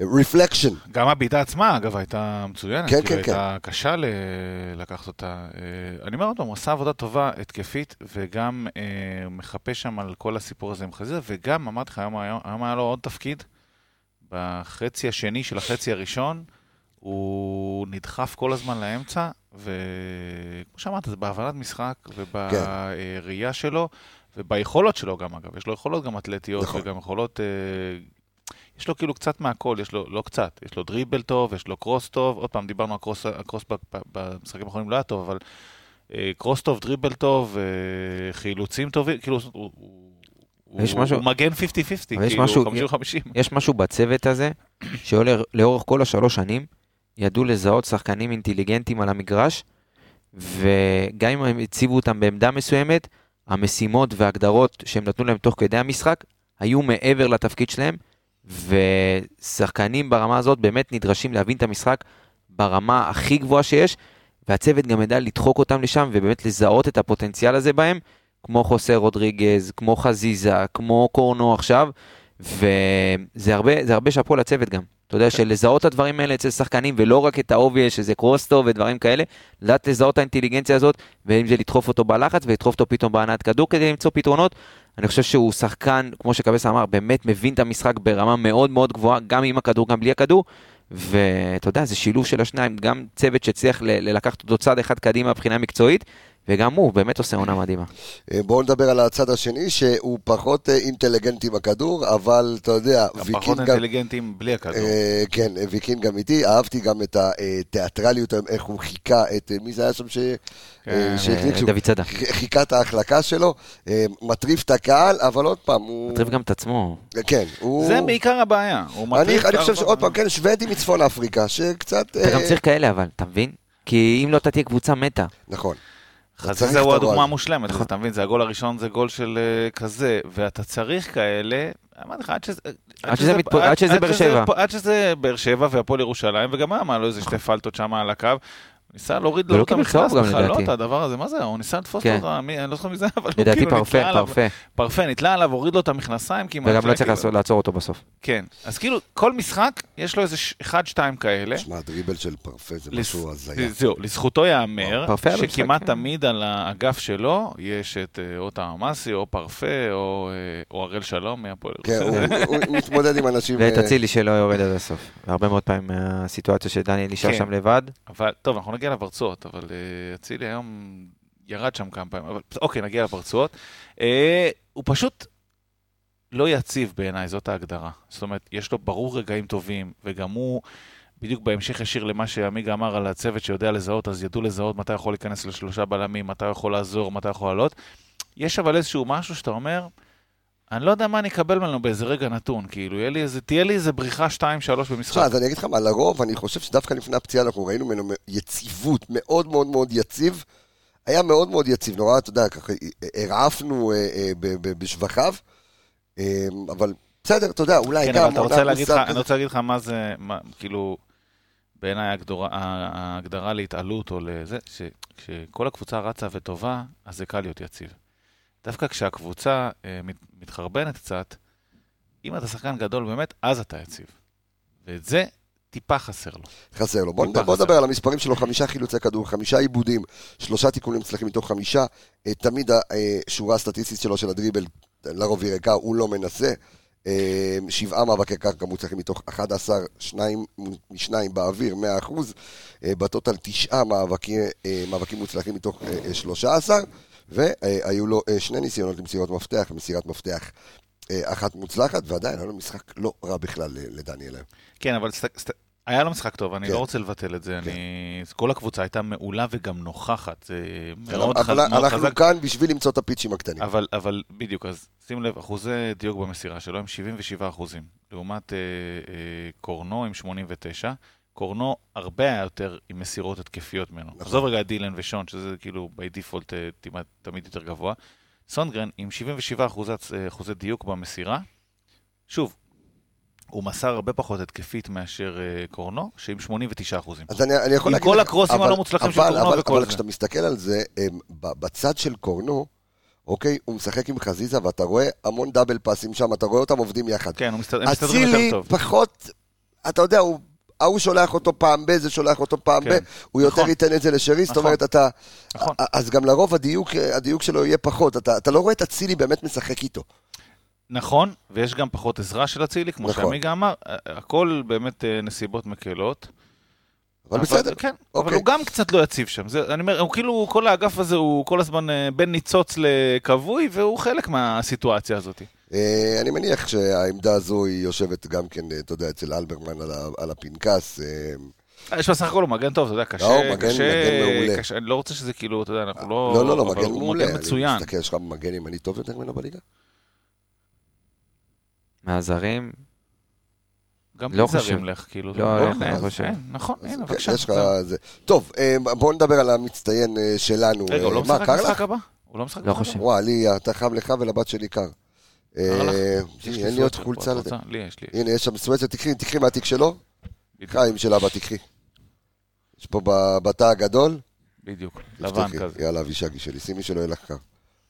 ה-reflection. גם הבעיטה עצמה, אגב, הייתה מצוינת. כן, כאילו, כן, הייתה קשה ל- לקחת אותה. אה, אני אומר עוד פעם, הוא עשה עבודה טובה, התקפית, וגם אה, מחפה שם על כל הסיפור הזה עם חזיזה, וגם, אמרתי לך, היום היה לו עוד תפקיד. בחצי השני של החצי הראשון, הוא נדחף כל הזמן לאמצע, וכמו שאמרת, זה בהבנת משחק ובראייה שלו, וביכולות שלו גם, אגב. יש לו יכולות גם אתלטיות, נכון. וגם יכולות... אה, יש לו כאילו קצת מהכל, יש לו, לא קצת, יש לו דריבל טוב, יש לו קרוס טוב, עוד פעם, דיברנו על קרוס, הקרוס במשחקים האחרונים לא היה טוב, אבל אה, קרוס טוב, דריבל טוב, אה, חילוצים טובים, כאילו, הוא, יש הוא, משהו- הוא מגן 50-50, אבל יש כאילו, משהו- 50-50. יש משהו בצוות הזה, שלאורך כל השלוש שנים, ידעו לזהות שחקנים אינטליגנטים על המגרש, וגם אם הם הציבו אותם בעמדה מסוימת, המשימות וההגדרות שהם נתנו להם תוך כדי המשחק, היו מעבר לתפקיד שלהם, ושחקנים ברמה הזאת באמת נדרשים להבין את המשחק ברמה הכי גבוהה שיש, והצוות גם ידע לדחוק אותם לשם ובאמת לזהות את הפוטנציאל הזה בהם, כמו חוסה רודריגז, כמו חזיזה, כמו קורנו עכשיו, וזה הרבה, זה הרבה שאפו לצוות גם. אתה יודע, של לזהות את הדברים האלה אצל שחקנים, ולא רק את ה obvious, שזה קרוס טוב ודברים כאלה, לדעת לזהות את האינטליגנציה הזאת, ואם זה לדחוף אותו בלחץ, ולדחוף אותו פתאום בהנעת כדור כדי למצוא פתרונות. אני חושב שהוא שחקן, כמו שקבסה אמר, באמת מבין את המשחק ברמה מאוד מאוד גבוהה, גם עם הכדור, גם בלי הכדור. ואתה יודע, זה שילוב של השניים, גם צוות שהצליח ל- ללקחת אותו צעד אחד קדימה מבחינה מקצועית, וגם הוא באמת עושה עונה מדהימה. אה, בואו נדבר על הצד השני, שהוא פחות אה, אינטליגנטי בכדור, אבל אתה יודע, גם ויקין פחות גם... אינטליגנטים בלי הכדור. אה, כן, ויקין גם איתי, אהבתי גם את התיאטרליות, איך הוא חיכה את, מי זה היה שם ש... שהוא דוד צדק. חיכה את ההחלקה שלו, מטריף את הקהל, אבל עוד פעם, הוא... מטריף גם את עצמו. כן, הוא... זה בעיקר הבעיה. אני, חושב שעוד פעם, כן, שוודי מצפון אפריקה, שקצת... אתה גם צריך כאלה אבל, אתה מבין? כי אם לא, אתה תהיה קבוצה מתה. נכון. חזיזה הוא הדוגמה. המושלמת, אז אתה מבין, זה הגול הראשון, זה גול של אה, כזה, ואתה צריך כאלה, אמרתי לך, עד שזה... עד שזה מתפו- עד שזה באר שבע. עד שזה באר שבע והפועל ירושלים, וגם היה לו איזה שתי פלטות שם על הקו. ניסה להוריד לו את גם, בחלות, לדעתי. הדבר הזה, מה זה? הוא ניסה לתפוס כן. אותו, אני לא זוכר מי זה, אבל הוא כאילו פרפה, נתלה עליו, פרפה. פרפה, נתלה עליו, הוריד לו את המכנסיים כמעט. וגם לא צריך כאילו- לעצור- אותו בסוף. כן, אז כאילו, כל משחק, יש לו איזה ש- אחד, שתיים כאלה. שמע, הדריבל של פרפה זה משהו הזיה. זהו, לזכותו ייאמר, שכמעט כן. תמיד על האגף שלו יש את אה, או תאמאסי, או פרפה, או אה, או הראל שלום מהפועל. כן, הוא- מתמודד עם אנשים... ואת אה, אצילי שלא יורד עד הסוף. הרבה מאוד פעמים מהסיטואציה שדניאל נשאר כן. שם לבד. אבל, טוב, אנחנו נגיע לפרצות, אבל אה, אצילי היום ירד שם כמה פעמים, אבל אוקיי, נגיע לפרצות. אה, הוא פשוט לא יציב בעיניי, זאת ההגדרה. זאת אומרת, יש לו ברור רגעים טובים, וגם הוא, בדיוק בהמשך ישיר למה שעמיגה אמר על הצוות שיודע לזהות, אז ידעו לזהות מתי יכול להיכנס לשלושה בלמים, מתי יכול לעזור, מתי יכול לעלות. יש אבל איזשהו משהו שאתה אומר, אני לא יודע מה אני אקבל ממנו באיזה רגע נתון, כאילו, יהיה לי איזה, תהיה לי איזה בריחה 2-3 במשחק. אז אני אגיד לך מה, לרוב אני חושב שדווקא לפני הפציעה אנחנו ראינו ממנו יציבות מאוד מאוד מאוד יציב. היה מאוד מאוד יציב, נורא, אתה יודע, ככה הרעפנו אה, אה, בשבחיו, אה, אבל בסדר, אתה יודע, אולי כן, גם... אבל אתה רוצה להגיד לך, אני. רוצה להגיד לך מה זה, מה, כאילו, בעיניי ההגדרה- ההגדרה להתעלות או לזה, שכשכל הקבוצה רצה וטובה, אז זה קל להיות יציב. דווקא כשהקבוצה אה, מת- מתחרבנת קצת, אם אתה שחקן גדול באמת, אז אתה יציב. ואת זה טיפה חסר לו. חסר לו. בוא, טיפה בוא. נדבר על המספרים שלו, חמישה חילוצי כדור, חמישה עיבודים, שלושה תיקונים מוצלחים מתוך חמישה. אה, תמיד השורה הסטטיסטית שלו של הדריבל, לרוב היא ריקה, הוא לא מנסה. אה, שבעה מאבקי קרקע מוצלחים מתוך 11, שניים משניים באוויר, 100 אחוז. אה, בטוטל תשעה מאבקי, אה, מאבקים מוצלחים מתוך אה, אה, 13, והיו לו אה, שני ניסיונות למסירת מפתח, מסירת מפתח אה, אחת מוצלחת, ועדיין היה לו משחק לא רע בכלל אה, לדניאל היום. כן, אבל סת, סת, היה לו משחק טוב, אני כן. לא רוצה לבטל את זה. אני, כל הקבוצה הייתה מעולה וגם נוכחת. זה מאוד, אבל מאוד אנחנו חזק. כאן בשביל למצוא את הפיצ'ים הקטנים. אבל, אבל בדיוק, אז שים לב, אחוזי דיוק במסירה שלו הם 77 אחוזים, לעומת אה, אה, קורנו עם 89. קורנו הרבה היה יותר עם מסירות התקפיות ממנו. נכון. עזוב רגע את דילן ושון, שזה כאילו בי דיפולט אה, תמיד, תמיד יותר גבוה. סונגרן עם 77 אחוזי, אה, אחוזי דיוק במסירה. שוב, הוא מסר הרבה פחות התקפית מאשר אה, קורנו, שעם 89 אחוזים. אז אני, אני יכול עם להגיד כל לך- הקרוסים אבל- הלא מוצלחים של אבל- קורנו אבל- וכל אבל זה. כשאתה מסתכל על זה, הם, בצד של קורנו, אוקיי, הוא משחק עם חזיזה, ואתה רואה המון דאבל פאסים שם, אתה רואה אותם עובדים יחד. כן, הם מסתדרים יותר אצילי טוב. פחות, אתה יודע, הוא... ההוא שולח אותו פעם ב, זה שולח אותו פעם כן. ב, הוא יותר נכון. ייתן את זה לשרי, זאת נכון. אומרת, אתה... נכון. אז גם לרוב הדיוק, הדיוק שלו יהיה פחות, אתה, אתה לא רואה את אצילי באמת משחק איתו. נכון, ויש גם פחות עזרה של אצילי, כמו נכון. שעמיגה אמר, הכל באמת אה, נסיבות מקלות. אבל בסדר. כן, אבל אוקיי. הוא גם קצת לא יציב שם. זה, אני אומר, הוא כאילו, כל האגף הזה הוא כל הזמן אה, בין ניצוץ לכבוי, והוא חלק מהסיטואציה הזאת. אה, אני מניח שהעמדה הזו היא יושבת גם כן, אה, אתה יודע, אצל אלברמן על, הפנקס. אה, יש בסך הכל הוא מגן טוב, אתה יודע, קשה, לא, מגן- קשה, מגן מעולה. קשה, אני לא רוצה שזה כאילו, אתה יודע, אנחנו לא... לא, לא, לא, מגן הוא מעולה. מגן מצוין. אני מסתכל, יש לך מגן ימני טוב יותר ממנו בליגה? מהזרים, גם לא זרים חושב. לך, כאילו. לא, זה- אין, אין, חושב. נכון, הנה, כן, בבקשה. יש לך. זה. טוב, אה, בואו נדבר על המצטיין אה, שלנו. רגע, הוא אה, לא משחק במשחק? הבא? הוא לא משחק לא במשחק חושב. הבא? וואי, לי, אתה חם לך ולבת שלי קר. אה, אין לי עוד חולצה. רוצה? לי יש, לי. הנה, יש שם סוואצר, תקחי, תקחי מהתיק שלו. חיים של אבא, תקחי. יש פה בתא הגדול. בדיוק, לבן. כזה. יאללה, אבישגי שלי, שימי שלא יהיה לך קר.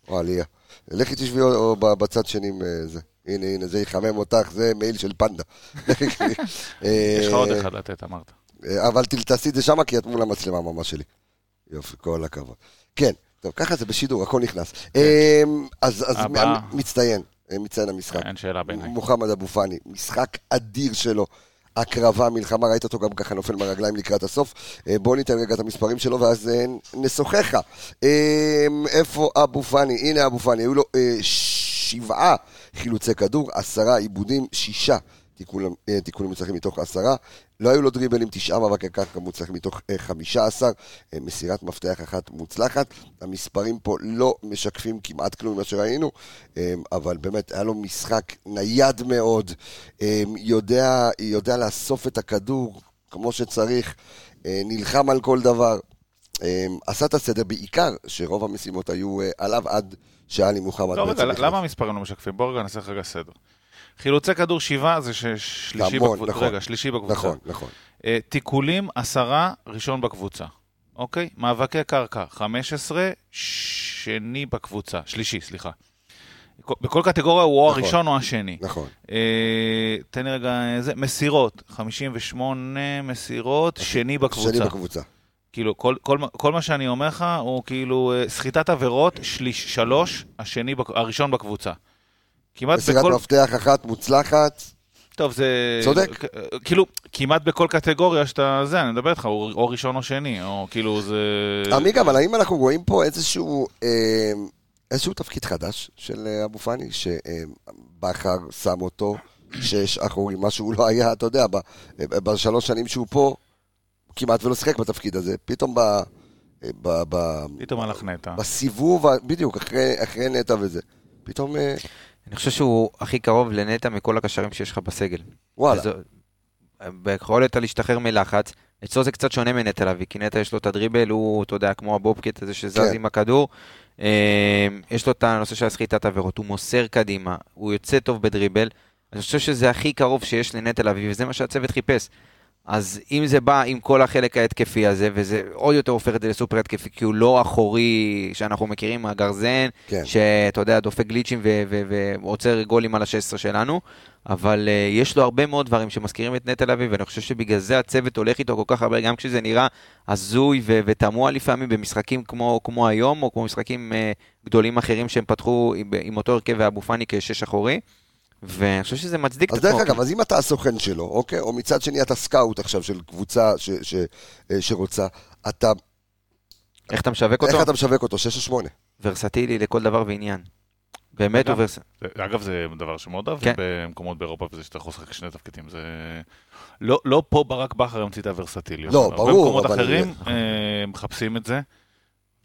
וואי, ליה. לכי תשבי או- או בצד שני עם אה, זה. הנה, הנה, זה יחמם אותך, זה מעיל של פנדה. יש לך עוד אה, אחד לתת, אמרת. אבל תעשי את זה שמה, כי את מול המצלמה ממש שלי. יופי, כל הכבוד. כן, טוב, ככה זה בשידור, הכל נכנס. אה, אז אז מצטיין, מצטיין המשחק. אין שאלה בעיניי. מוחמד אבו פאני, משחק אדיר שלו. הקרבה, מלחמה, ראית אותו גם ככה נופל מהרגליים לקראת הסוף. אה, בואו ניתן רגע את המספרים שלו ואז אה, נשוחח. אה, איפה אבו פאני? הנה אבו פאני, היו לו אה, שבעה חילוצי כדור, עשרה עיבודים, שישה תיקונים, אה, תיקונים מוצלחים מתוך עשרה. לא היו לו דריבלים, תשעה מאבקי קרקע מוצלחים מתוך אה, חמישה עשר. אה, מסירת מפתח אחת מוצלחת. המספרים פה לא משקפים כמעט כלום ממה שראינו, אבל באמת היה לו משחק נייד מאוד, יודע, יודע לאסוף את הכדור כמו שצריך, נלחם על כל דבר. עשה את הסדר, בעיקר שרוב המשימות היו עליו עד שעלי מוחמד לא, רגע. למה המספרים לא משקפים? בוא רגע נעשה לך רגע סדר. חילוצי כדור שבעה זה ש- שלישי המון, בקבוצה. נכון. רגע, שלישי בקבוצה. נכון, נכון. אה, תיקולים עשרה, ראשון בקבוצה. אוקיי? מאבקי קרקע, 15, שני בקבוצה. שלישי, סליחה. בכל קטגוריה הוא או נכון. הראשון או השני. נכון. אה, תן לי רגע, אה, זה, מסירות, 58 מסירות, שני בקבוצה. שני בקבוצה. כאילו, כל, כל, כל מה שאני אומר לך הוא כאילו אה, סחיטת עבירות, שליש, שלוש, השני, הראשון בקבוצה. כמעט מסירת בכל... מפתח אחת מוצלחת, טוב, זה... צודק. כאילו, כמעט בכל קטגוריה שאתה... זה, אני מדבר איתך, או ראשון או שני, או כאילו זה... עמיגה, אבל האם אנחנו רואים פה איזשהו, אה, איזשהו תפקיד חדש של אה, אבו פאני, שבכר שם אותו שש אחורי, מה שהוא לא היה, אתה יודע, ב- אה, בשלוש שנים שהוא פה, כמעט ולא שיחק בתפקיד הזה, פתאום ב... אה, ב, ב פתאום הלך נטע. בסיבוב, בדיוק, אחרי, אחרי נטע וזה, פתאום, אה, אני חושב שהוא הכי קרוב לנטע מכל הקשרים שיש לך בסגל. וואלה, וזו- ביכולת להשתחרר מלחץ. אצלו זה קצת שונה מנטע לביא, כי נטע יש לו את הדריבל, הוא, אתה יודע, כמו הבובקט הזה שזז כן. עם הכדור. אה, יש לו את הנושא של הסחיטת עבירות, הוא מוסר קדימה, הוא יוצא טוב בדריבל. אני חושב שזה הכי קרוב שיש לנטע לביא, וזה מה שהצוות חיפש. אז אם זה בא עם כל החלק ההתקפי הזה, וזה עוד יותר הופך את זה לסופר התקפי, כי הוא לא אחורי שאנחנו מכירים מהגרזן, כן. שאתה יודע, דופק גליצ'ים ו- ו- ועוצר גולים על ה-16 שלנו, אבל uh, יש לו הרבה מאוד דברים שמזכירים את נטע לביא, ואני חושב שבגלל זה הצוות הולך איתו כל כך הרבה, גם כשזה נראה הזוי ו- ותמוה לפעמים במשחקים כמו, כמו היום, או כמו משחקים uh, גדולים אחרים שהם פתחו עם, עם אותו הרכב ואבו פאני כשש אחורי, ואני חושב שזה מצדיק אז את עצמו. דרך אגב, אז אם אתה הסוכן שלו, אוקיי, או מצד שני אתה סקאוט עכשיו של קבוצה ש, ש, אה, שרוצה, אתה, איך אתה משווק איך אותו? אתה משווק אותו? שש או שמונה? ורסטילי לכל דבר ועניין. באמת הוא אגב, ורס... זה- אגב, זה דבר שמאוד אהבתי כן. במקומות באירופה, וזה שאתה יכול לשחק שני תפקידים. זה... לא, לא פה ברק בכר המציא את הוורסטיליות. לא, ברור, מקומות אבל- אחרים אה, מחפשים את זה.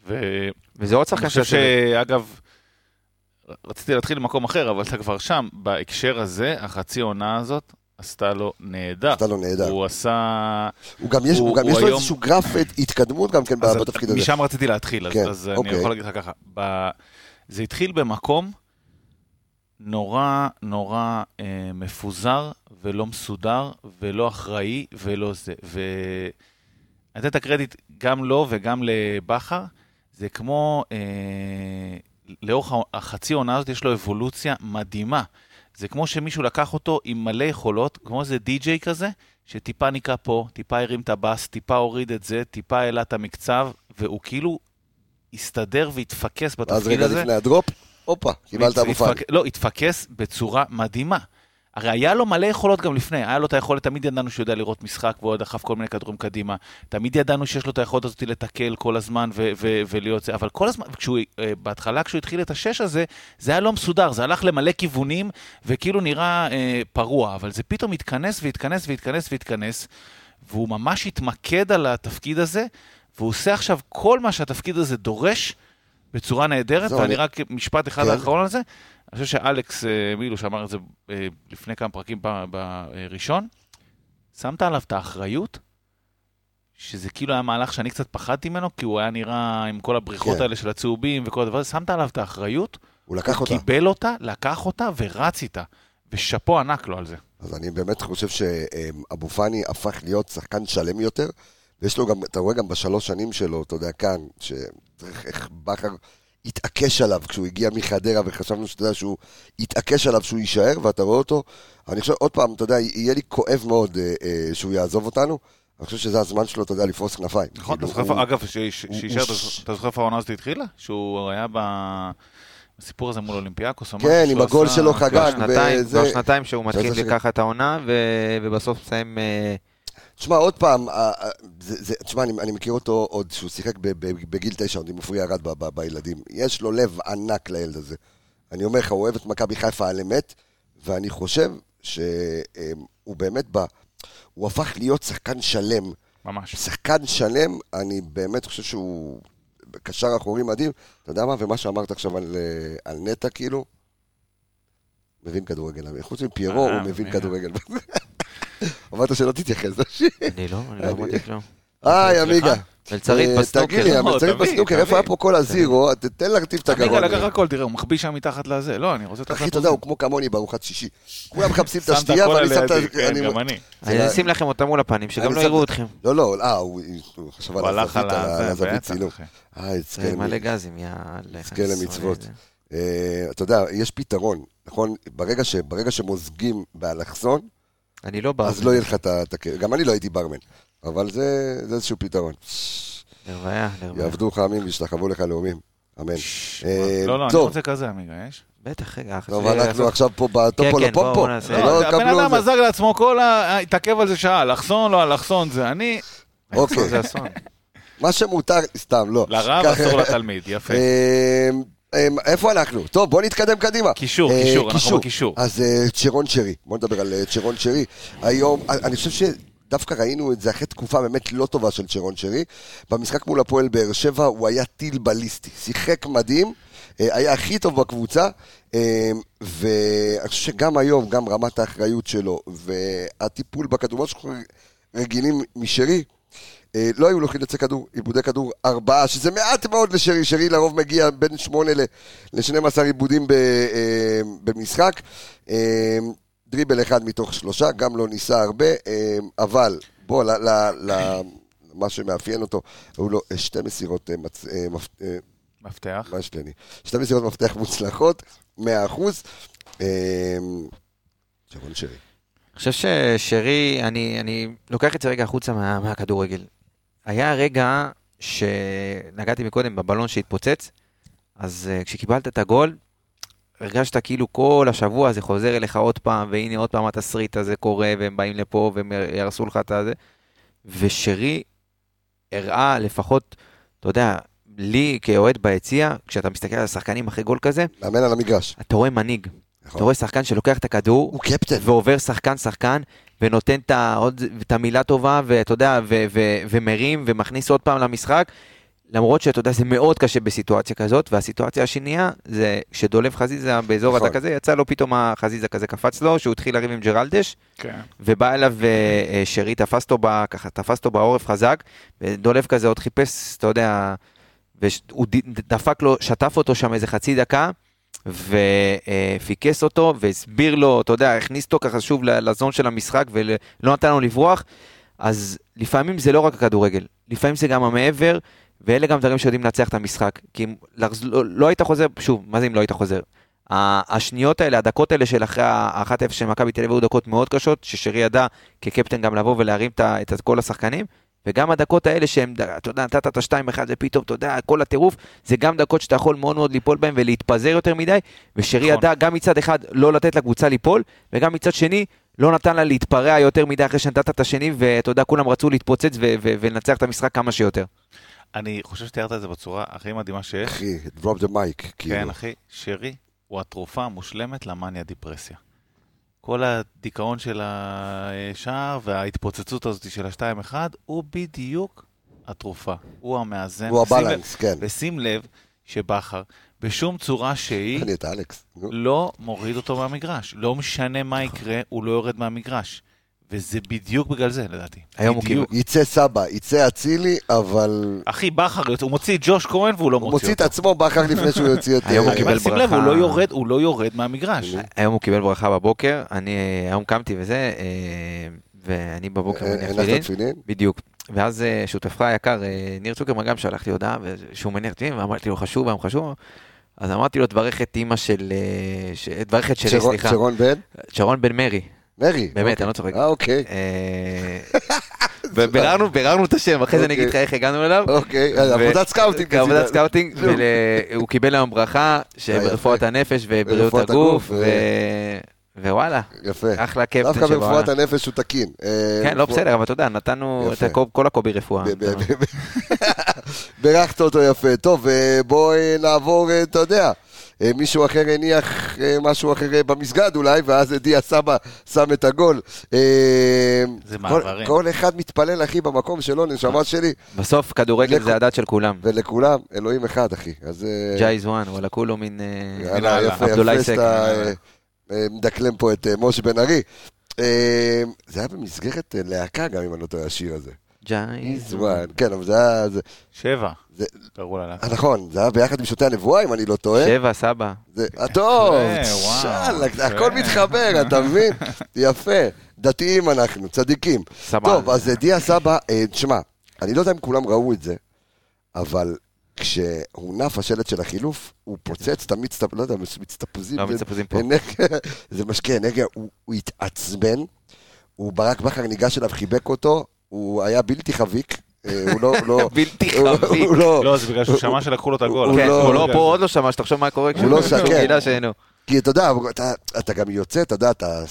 ואני וזה עוד שחקן שאגב, רציתי להתחיל במקום אחר, אבל אתה כבר שם. בהקשר הזה, החצי עונה הזאת עשתה לו נהדר. עשתה לו נהדר. הוא עשה... הוא גם יש, הוא- הוא גם הוא יש לו היום- איזשהו גרף התקדמות גם כן בתפקיד הזה. משם רציתי להתחיל, אז, כן, אז אני אוקיי. יכול להגיד לך ככה. ב... זה התחיל במקום נורא נורא אה, מפוזר ולא מסודר, ולא אחראי, ולא זה. ואני אתן את הקרדיט גם לו וגם לבכר. זה כמו, אה, לאורך החצי עונה הזאת יש לו אבולוציה מדהימה. זה כמו שמישהו לקח אותו עם מלא יכולות, כמו איזה די-ג'יי כזה, שטיפה ניקה פה, טיפה הרים את הבאס, טיפה הוריד את זה, טיפה העלה את המקצב, והוא כאילו הסתדר והתפקס אז בתפקיד רגע הזה. לפני הדרופ, הופה, קיבלת. התפק- לא, התפקס בצורה מדהימה. הרי היה לו מלא יכולות גם לפני, היה לו את היכולת, תמיד ידענו שהוא יודע לראות משחק והוא דחף כל מיני כדורים קדימה. תמיד ידענו שיש לו את היכולת הזאת לתקל כל הזמן ו- ו- ולהיות זה, אבל כל הזמן, כשהוא, אה, בהתחלה כשהוא התחיל את השש הזה, זה היה לא מסודר, זה הלך למלא כיוונים וכאילו נראה אה, פרוע, אבל זה פתאום התכנס והתכנס והתכנס והתכנס, והוא ממש התמקד על התפקיד הזה, והוא עושה עכשיו כל מה שהתפקיד הזה דורש בצורה נהדרת, ואני אני- רק משפט אחד כן. האחרון על זה. אני חושב שאלכס אה, מילו, שאמר את זה אה, לפני כמה פרקים בראשון, שמת עליו את האחריות, שזה כאילו היה מהלך שאני קצת פחדתי ממנו, כי הוא היה נראה עם כל הבריחות כן. האלה של הצהובים וכל הדבר הזה, שמת עליו את האחריות, הוא לקח הוא אותה. קיבל אותה, לקח אותה ורץ איתה. ושאפו ענק לו על זה. אז אני באמת חושב שאבו פאני הפך להיות שחקן שלם יותר, ויש לו גם, אתה רואה גם בשלוש שנים שלו, אתה יודע, כאן, שצריך איך בכר התעקש עליו כשהוא הגיע מחדרה, וחשבנו שאתה יודע שהוא התעקש עליו שהוא יישאר, ואתה רואה אותו, אני חושב, עוד פעם, אתה יודע, יהיה לי כואב מאוד אה, אה, שהוא יעזוב אותנו, אני חושב שזה הזמן שלו, אתה יודע, לפרוס כנפיים. נכון, אתה כאילו, זוכר, אגב, שישאר, אתה זוכר- איפה העונה הזאת התחילה? שהוא היה ב- בסיפור הזה מול אולימפיאקוס כן, עם הגול שלו חגג, כבר שנתיים שהוא מתחיל לקחת את העונה, ובסוף מסיים... אה, תשמע, עוד פעם, אה, אה, תשמע, אני, אני מכיר אותו עוד שהוא שיחק בגיל תשע, עוד עם עופרי ארד ב, בילדים. יש לו לב ענק לילד הזה. אני אומר לך, הוא אוהב את מכבי חיפה על אמת, ואני חושב שהוא באמת ב... הוא הפך להיות שחקן שלם. ממש. שחקן שלם, אני באמת חושב שהוא קשר אחורי מדהים. אתה יודע מה? ומה שאמרת עכשיו על, אה, על נטע, כאילו, מבין כדורגל. חוץ מפיירו, אה, הוא מבין מבין. כדורגל. אמרת שלא תתייחס. אני לא, אני לא אני- אמרתי כלום. היי, עמיגה. מלצרית אה, בסנוקר. תגיד לי, לא, המלצרית תביא. איפה היה פה כל הזירו? תן להרטיב את הגרון. לקח הכל, תראה, הוא מחביא שם מתחת לזה. לא, אני רוצה... אחי. אתה יודע, הוא כמו כמוני בארוחת שישי. כולם מחפשים את השתייה, ואני שם את ה... כן, אני- גם אני. אני אשים לכם אותה מול הפנים, שגם לא יראו אתכם. לא, לא, אה, הוא חשב על הזווית, צילום. אה, מלא גזים, יאללה. יזכה למצוות. אה, אתה יודע, יש פתרון, נכון? ברגע שמוזגים באלכסון, אני לא בא. אז לא יהיה לך את ה... גם אני לא הייתי ברמן, אבל זה זה איזשהו פתרון. לרוויה, לרוויה. יעבדו לך עמים וישתחוו לך לאומים. אמן. אה, לא, לא, אני. רוצה כזה, עמיגה, יש? בטח, רגע. טוב, אנחנו עכשיו פה בטופו כן, כן, נעשה. לא הבן אדם. מזג לעצמו כל ה... התעכב על זה שעה, אלכסון, לא אלכסון, זה אני. אוקיי, זה אסון. מה שמותר, סתם, לא. לרב אסור לתלמיד, יפה. אמ, איפה אנחנו? טוב, בוא נתקדם קדימה. קישור, אה, קישור, אנחנו בקישור. אז אה, צ'רון שרי, בוא נדבר על אה, צ'רון שרי. היום, אני חושב שדווקא ראינו את זה אחרי תקופה באמת לא טובה של צ'רון שרי. במשחק מול הפועל באר שבע הוא היה טיל בליסטי, שיחק מדהים, היה הכי טוב בקבוצה, ואני חושב שגם היום, גם רמת האחריות שלו והטיפול בכדור, מה שאנחנו רגילים משרי, לא היו לו חילוצי כדור, עיבודי כדור ארבעה, שזה מעט מאוד לשרי, שרי לרוב מגיע בין שמונה ל-12 עיבודים ב, אה, במשחק. אה, דריבל אחד מתוך שלושה, גם לא ניסה הרבה, אה, אבל בוא, ל, ל, ל, מה שמאפיין אותו, היו לו אה, שתי מסירות, אה, מצ, אה, מפ, אה, מפתח. מה יש לי אני? שתי מסירות מפתח מוצלחות, 100 אחוז. אה, שרון שרי. אני חושב ששרי, אני, אני לוקח את זה רגע החוצה מה, מהכדורגל. היה רגע שנגעתי מקודם בבלון שהתפוצץ, אז uh, כשקיבלת את הגול, הרגשת כאילו כל השבוע זה חוזר אליך עוד פעם, והנה עוד פעם התסריט הזה קורה, והם באים לפה והם יהרסו לך את הזה. ושרי הראה לפחות, אתה יודע, לי כאוהד ביציע, כשאתה מסתכל על השחקנים אחרי גול כזה, מאמן על המגרש. אתה רואה מנהיג. אתה רואה שחקן שלוקח את הכדור, הוא קפטן. ועובר שחקן-שחקן, ונותן את, המילה טובה, ואתה יודע, ו, ו, ומרים, ומכניס עוד פעם למשחק, למרות שאתה יודע, זה מאוד קשה בסיטואציה כזאת, והסיטואציה השנייה, זה שדולב חזיזה באזור נכון. הדק הזה, יצא לו פתאום החזיזה כזה קפץ לו, שהוא התחיל לריב עם ג'רלדש, כן. ובא אליו אה, אה, שרי, תפס אותו, ב, ככה, תפס אותו בעורף חזק, ודולב כזה עוד חיפש, אתה יודע, והוא דפק לו, שטף אותו שם איזה חצי דקה, ופיקס אותו והסביר לו, אתה יודע, הכניס אותו ככה שוב לזון של המשחק ולא נתן לו לברוח, אז לפעמים זה לא רק הכדורגל, לפעמים זה גם המעבר, ואלה גם דברים שיודעים לנצח את המשחק. כי אם לא, לא היית חוזר, שוב, מה זה אם לא היית חוזר? השניות האלה, הדקות האלה של אחרי ה-1-0 של מכבי תל אביב היו דקות מאוד קשות, ששרי ידע כקפטן גם לבוא ולהרים את כל השחקנים, וגם הדקות האלה שהם, אתה יודע, נתת את ה-2-1 ופתאום, אתה יודע, כל הטירוף, זה גם דקות שאתה יכול מאוד מאוד ליפול בהם ולהתפזר יותר מדי, ושרי נכון. ידע גם מצד אחד לא לתת לקבוצה ליפול, וגם מצד שני לא נתן לה להתפרע יותר מדי אחרי שנתת את השני, ואתה יודע, כולם רצו להתפוצץ ולנצח את המשחק כמה שיותר. אני חושב שתיארת את זה בצורה הכי מדהימה שיש. אחי, drop the mic, כאילו. כן, אחי, שרי הוא התרופה המושלמת למאניה דיפרסיה. כל הדיכאון של השער וההתפוצצות הזאת של ה-2-1, הוא בדיוק התרופה. הוא המאזן. הוא הבלנס, כן. ושים לב שבכר, בשום צורה שהיא. לא מוריד אותו מהמגרש. לא משנה מה יקרה, הוא לא יורד מהמגרש. וזה בדיוק בגלל זה, לדעתי. היום הוא בדיוק. יצא סבא, יצא אצילי, אבל... אחי, בכר, הוא מוציא את ג'וש כהן והוא לא הוא מוציא מוציא את אותו. עצמו בכר לפני שהוא יוציא את... היום הוא אה, קיבל אבל שים לב, הוא ברכה. לא יורד, הוא לא יורד מהמגרש. היום הוא קיבל ברכה בבוקר, אני אה, היום קמתי וזה, אה, ואני בבוקר מניח תפילין. בדיוק. ואז שותפך היקר, ניר צוקרמן, גם שלח לי הודעה שהוא מניח תפילין, ואמרתי לו, חשוב, היום חשוב. אז אמרתי לו, תברך את אימא של... תברך את שלי, סליחה. שרון בן? שרון בן מרי. מרי. באמת, אוקיי. אני לא צוחק. אה, אוקיי. אה, וביררנו ביררנו את השם, אחרי זה אני אגיד לך איך הגענו אליו. אוקיי, ו- עבודת סקאוטינג. עבודת. סקאוטינג. והוא קיבל היום ברכה, אה, שברפואת. הנפש ובריאות הגוף, ווואלה, יפה. אחלה קפטן דווקא שבעולם. ברפואת הנפש הוא תקין. אה, כן, לא בסדר, אבל אתה יודע, נתנו את כל הקובי רפואה. בירכת אותו יפה. טוב, אה, בוא אה, נעבור, אה, אתה יודע, אה, מישהו אחר הניח אה, משהו אחר אה, במסגד אולי, ואז דיה סבא שם את הגול. אה, זה כל- מעברים. כל אחד מתפלל, אחי, במקום שלו, נשמה שלי, בסוף כדורגל זה הדת של כולם. ולכולם, אלוהים אחד, אחי. אז... אה, ג'ייז וואן, וואלה כולו מין... אה, יאללה. יפה, יפה. שאתה אה, אה, מדקלם פה את אה, משה בן ארי. אה, זה היה במסגרת אה, להקה גם, אם אני לא טועה, השיר הזה. ג'ייז וואן, כן, אבל זה היה... שבע. זה- קראו לה. אה, נכון, זה היה ביחד עם שותי הנבואה, אם אני לא טועה. שבע, סבא. זה, אה, טוב, שאללה, יפה. הכל מתחבר, אתה מבין? יפה, דתיים אנחנו, צדיקים. סבבה. טוב, אז אה, דיה סבא, אה, תשמע, אני לא יודע אם כולם ראו את זה, אבל כשהונף השלט של החילוף, הוא פוצץ את המצטפ... לא יודע, מצטפוזים. לא, זה- מצטפוזים פה. זה משקה אנרגיה, הוא התעצבן, הוא ברק בכר ניגש אליו, חיבק אותו, הוא היה בלתי חביק, אה, הוא לא... לא- בלתי הוא- חביק. הוא לא... לא, זה בגלל שהוא שמע שלקחו לו את הגול. הוא כן, לא- הוא לא פה, עוד לא שמע, שתחשוב מה קורה הוא לא כשהוא. גילה שאינו. כי אתה יודע, אתה, גם יוצא, אתה יודע, אתה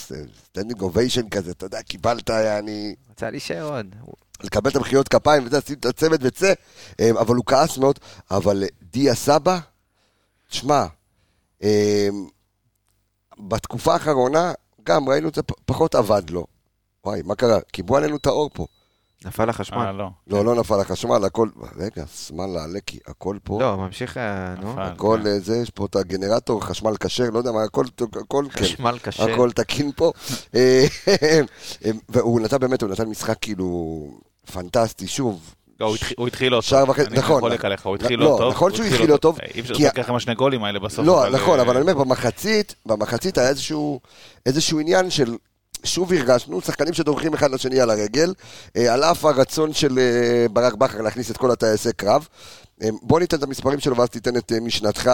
סטנדינג אוביישן כזה, אתה יודע, קיבלת, אני... רצה להישאר עוד. לקבל את המחיאות כפיים, ואתה שים את הצוות וצא, אה, אבל הוא כעס מאוד, אבל אה, דיה סבא, תשמע, אה, בתקופה האחרונה, גם ראינו את זה פחות עבד לו. וואי, מה קרה? קיבלו עלינו את האור פה. נפל אה, החשמל. לא. לא, לא נפל החשמל, הכל... רגע, שמאלה, לקי, הכל פה. לא, ממשיך, אה, נו. נפל. הכל כן. אה, זה, יש פה את הגנרטור, חשמל כשר, לא יודע מה, הכל, הכל, כן. חשמל קשה. הכל תקין פה. אה, והוא נתן באמת, הוא נתן משחק כאילו פנטסטי, שוב. לא, הוא התחיל- לא טוב. אני נכון. חולק עליך, הוא התחיל לא, לא טוב. נכון שהוא התחיל לא טוב, אי אפשר להתווכח עם השני גולים האלה בסוף. לא, נכון, אה, אבל אני אומר, במחצית, במחצית היה איזשהו עניין של... שוב הרגשנו, שחקנים שדורכים אחד לשני על הרגל, אה, על אף הרצון של אה, ברק בכר להכניס את כל הטייסי קרב. אה, בוא ניתן את המספרים שלו ואז תיתן את משנתך,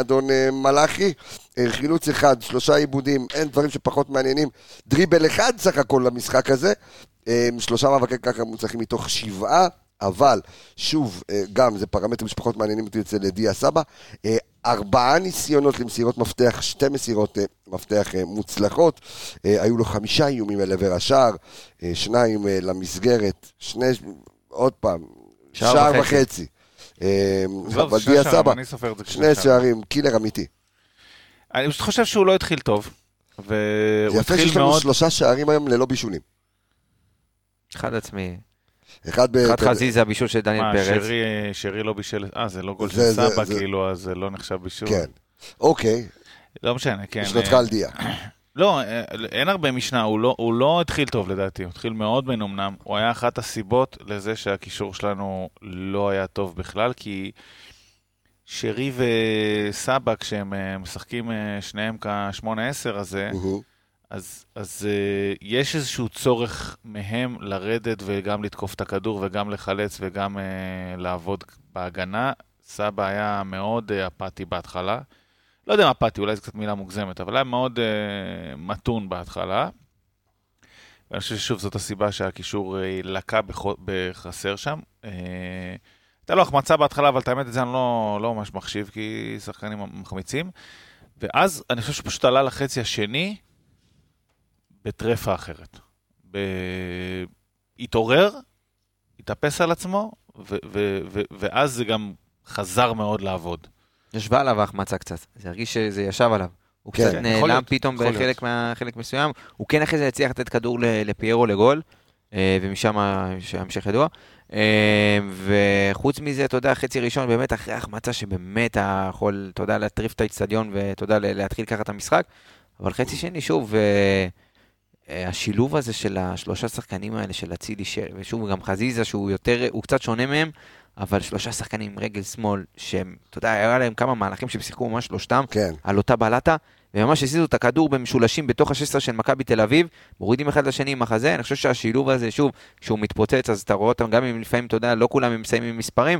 אדון מלאכי. חילוץ אחד, שלושה עיבודים, אין דברים שפחות מעניינים. דריבל אחד סך הכל למשחק הזה. שלושה מאבקי קרקע מוצלחים מתוך שבעה. אבל, שוב, גם זה פרמטרים שפחות מעניינים אותי אצל דיה סבא. ארבעה ניסיונות למסירות מפתח, שתי מסירות אה, מפתח אה, מוצלחות. אה, היו לו חמישה איומים אל עבר השער, שניים למסגרת, שני, עוד פעם, שער שער וחצי. וחצי. אבל דיה שערים, סבא, שני שערים, קילר אמיתי. אני פשוט חושב שהוא לא התחיל טוב. והוא זה יפה התחיל שיש לנו מאוד... שלושה שערים היום ללא בישולים. אחד עצמי. אחד חזיזה, זה הבישול של דניאל מה, פרץ. שרי, שרי לא בישל... אה, זה לא גול של סבא, כאילו, אז זה לא נחשב בישול. כן. אוקיי, לא משנה, כן. משנתך אה, על דיה. לא, אה, אין הרבה משנה, הוא לא, הוא לא התחיל טוב לדעתי, הוא התחיל מאוד מנומנם. הוא היה אחת הסיבות לזה שהקישור שלנו לא היה טוב בכלל, כי שרי וסבא, כשהם אה, משחקים אה, שניהם כ-8-10 הזה, מהמם. אז, אז uh, יש איזשהו צורך מהם לרדת וגם לתקוף את הכדור וגם לחלץ וגם uh, לעבוד בהגנה. סבא היה מאוד uh, אפאתי בהתחלה. לא יודע אם אפאתי, אולי זו קצת מילה מוגזמת, אבל היה מאוד uh, מתון בהתחלה. ואני חושב ששוב, זאת הסיבה שהקישור uh, לקה בח- בחסר שם. Uh, הייתה לו החמצה בהתחלה, אבל את האמת, את זה אני לא, לא ממש מחשיב, כי שחקנים מחמיצים. ואז אני חושב שהוא פשוט עלה לחצי השני, בטרפה אחרת. ב... התעורר, התאפס על עצמו, ו- ו- ו- ואז זה גם חזר מאוד לעבוד. ישבה עליו ההחמצה קצת, זה הרגיש שזה ישב עליו. הוא כן, קצת נעלם להיות, פתאום. בחלק מה- חלק מסוים. הוא כן אחרי זה הצליח לתת כדור ל- לפיירו לגול, אה, ומשם ההמשך ידוע. אה, וחוץ מזה, אתה יודע, חצי ראשון, באמת אחרי החמצה שבאמת יכול, אתה יודע, להטריף את האיצטדיון ואתה יודע, ל- להתחיל ככה את המשחק. אבל חצי שני, שוב, אה, השילוב הזה של השלושה שחקנים האלה, של אצילי, ושוב, גם חזיזה, שהוא יותר, הוא קצת שונה מהם, אבל שלושה שחקנים עם רגל שמאל, שהם, אתה יודע, היה להם כמה מהלכים שהם שיחקו ממש שלושתם, כן. על אותה בלטה, וממש הזיזו את הכדור במשולשים בתוך ה-16 של מכבי תל אביב, מורידים אחד לשני עם החזה, אני חושב שהשילוב הזה, שוב, כשהוא מתפוצץ, אז אתה רואה אותם, גם אם לפעמים, אתה יודע, לא כולם מסיימים מספרים,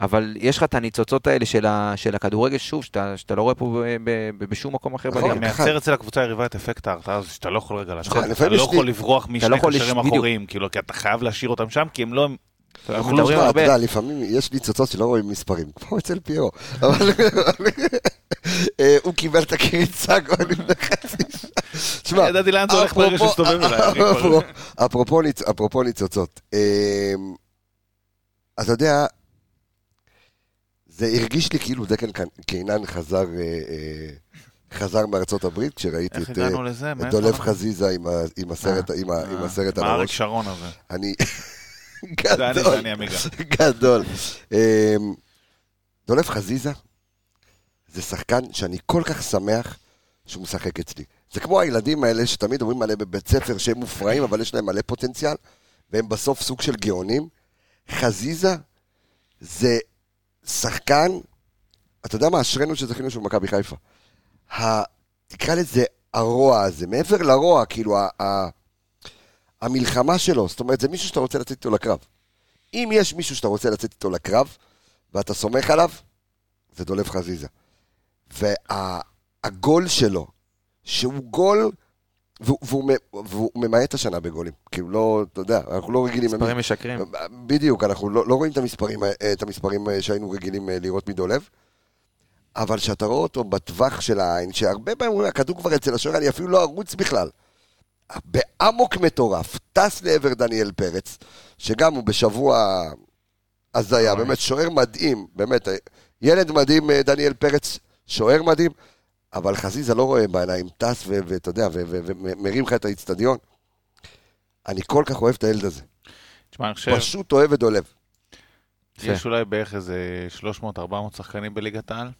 אבל יש לך את הניצוצות האלה של, ה, של הכדורגל, שוב, שאתה, שאתה לא רואה פה ב, ב, ב, בשום מקום אחר נכון. בליגה. מייצר אצל הקבוצה היריבה את אפקט ההרתעה הזו, שאתה לא יכול רגע לעשות. נכון, אתה לפעמים לא יש לי- יכול לברוח לא משני יכול קשרים. אחוריים, כאילו, כי אתה חייב להשאיר אותם שם, כי הם לא... אתה יודע, לפעמים יש ניצוצות שלא רואים מספרים, כמו אצל פיירו. אבל אה, הוא קיבל את הקריצה כבר לפני חצי שעה. תשמע, ידעתי לאן זה הולך ברגע אפרופו- שהוא הסתובב אליי. אפרופו ניצוצות, אה, אתה יודע, זה הרגיש לי כאילו דקן קנ- קינן חזר אה, אה, חזר מארצות הברית, כשראיתי את אה? את דולב? חזיזה עם ה- עם הסרט- עם ה- עם הסרט על עם האריק הראש. שרון הזה. אני... גדול. גדול. אמ, דולב חזיזה זה שחקן שאני כל כך שמח שהוא משחק אצלי. זה כמו הילדים האלה שתמיד אומרים עליהם בבית ספר שהם מופרעים, אבל יש להם מלא פוטנציאל, והם בסוף סוג של גאונים. חזיזה זה שחקן, אתה יודע מה, אשרינו שזכינו שהוא במכבי חיפה. ה... תקרא לזה הרוע הזה, מעבר לרוע, כאילו, ה... ה... המלחמה שלו, זאת אומרת, זה מישהו שאתה רוצה לצאת איתו לקרב. אם יש מישהו שאתה רוצה לצאת איתו לקרב, ואתה סומך עליו, זה דולב חזיזה. והגול שלו, שהוא גול, והוא, והוא, והוא ממעט השנה בגולים. כאילו, לא, אתה יודע, אנחנו לא רגילים... מספרים משקרים. בדיוק, אנחנו לא, לא רואים את המספרים, אה, את המספרים אה, שהיינו רגילים אה, לראות מדולב, אבל כשאתה רואה אותו בטווח של העין, שהרבה פעמים הכדור כבר אצל השוער, אני אפילו לא ארוץ בכלל. באמוק מטורף, טס לעבר דניאל פרץ, שגם הוא בשבוע הזיה. באמת שוער מדהים, באמת, ילד מדהים, דניאל פרץ, שוער מדהים, אבל חזיזה לא רואה בעיניים, טס ואתה יודע, ומרים לך את האיצטדיון. אני כל כך אוהב את הילד הזה, תשמע, אני חושב, פשוט אוהב את דולב. יש אולי בערך איזה 300-400 שחקנים בליגת העל.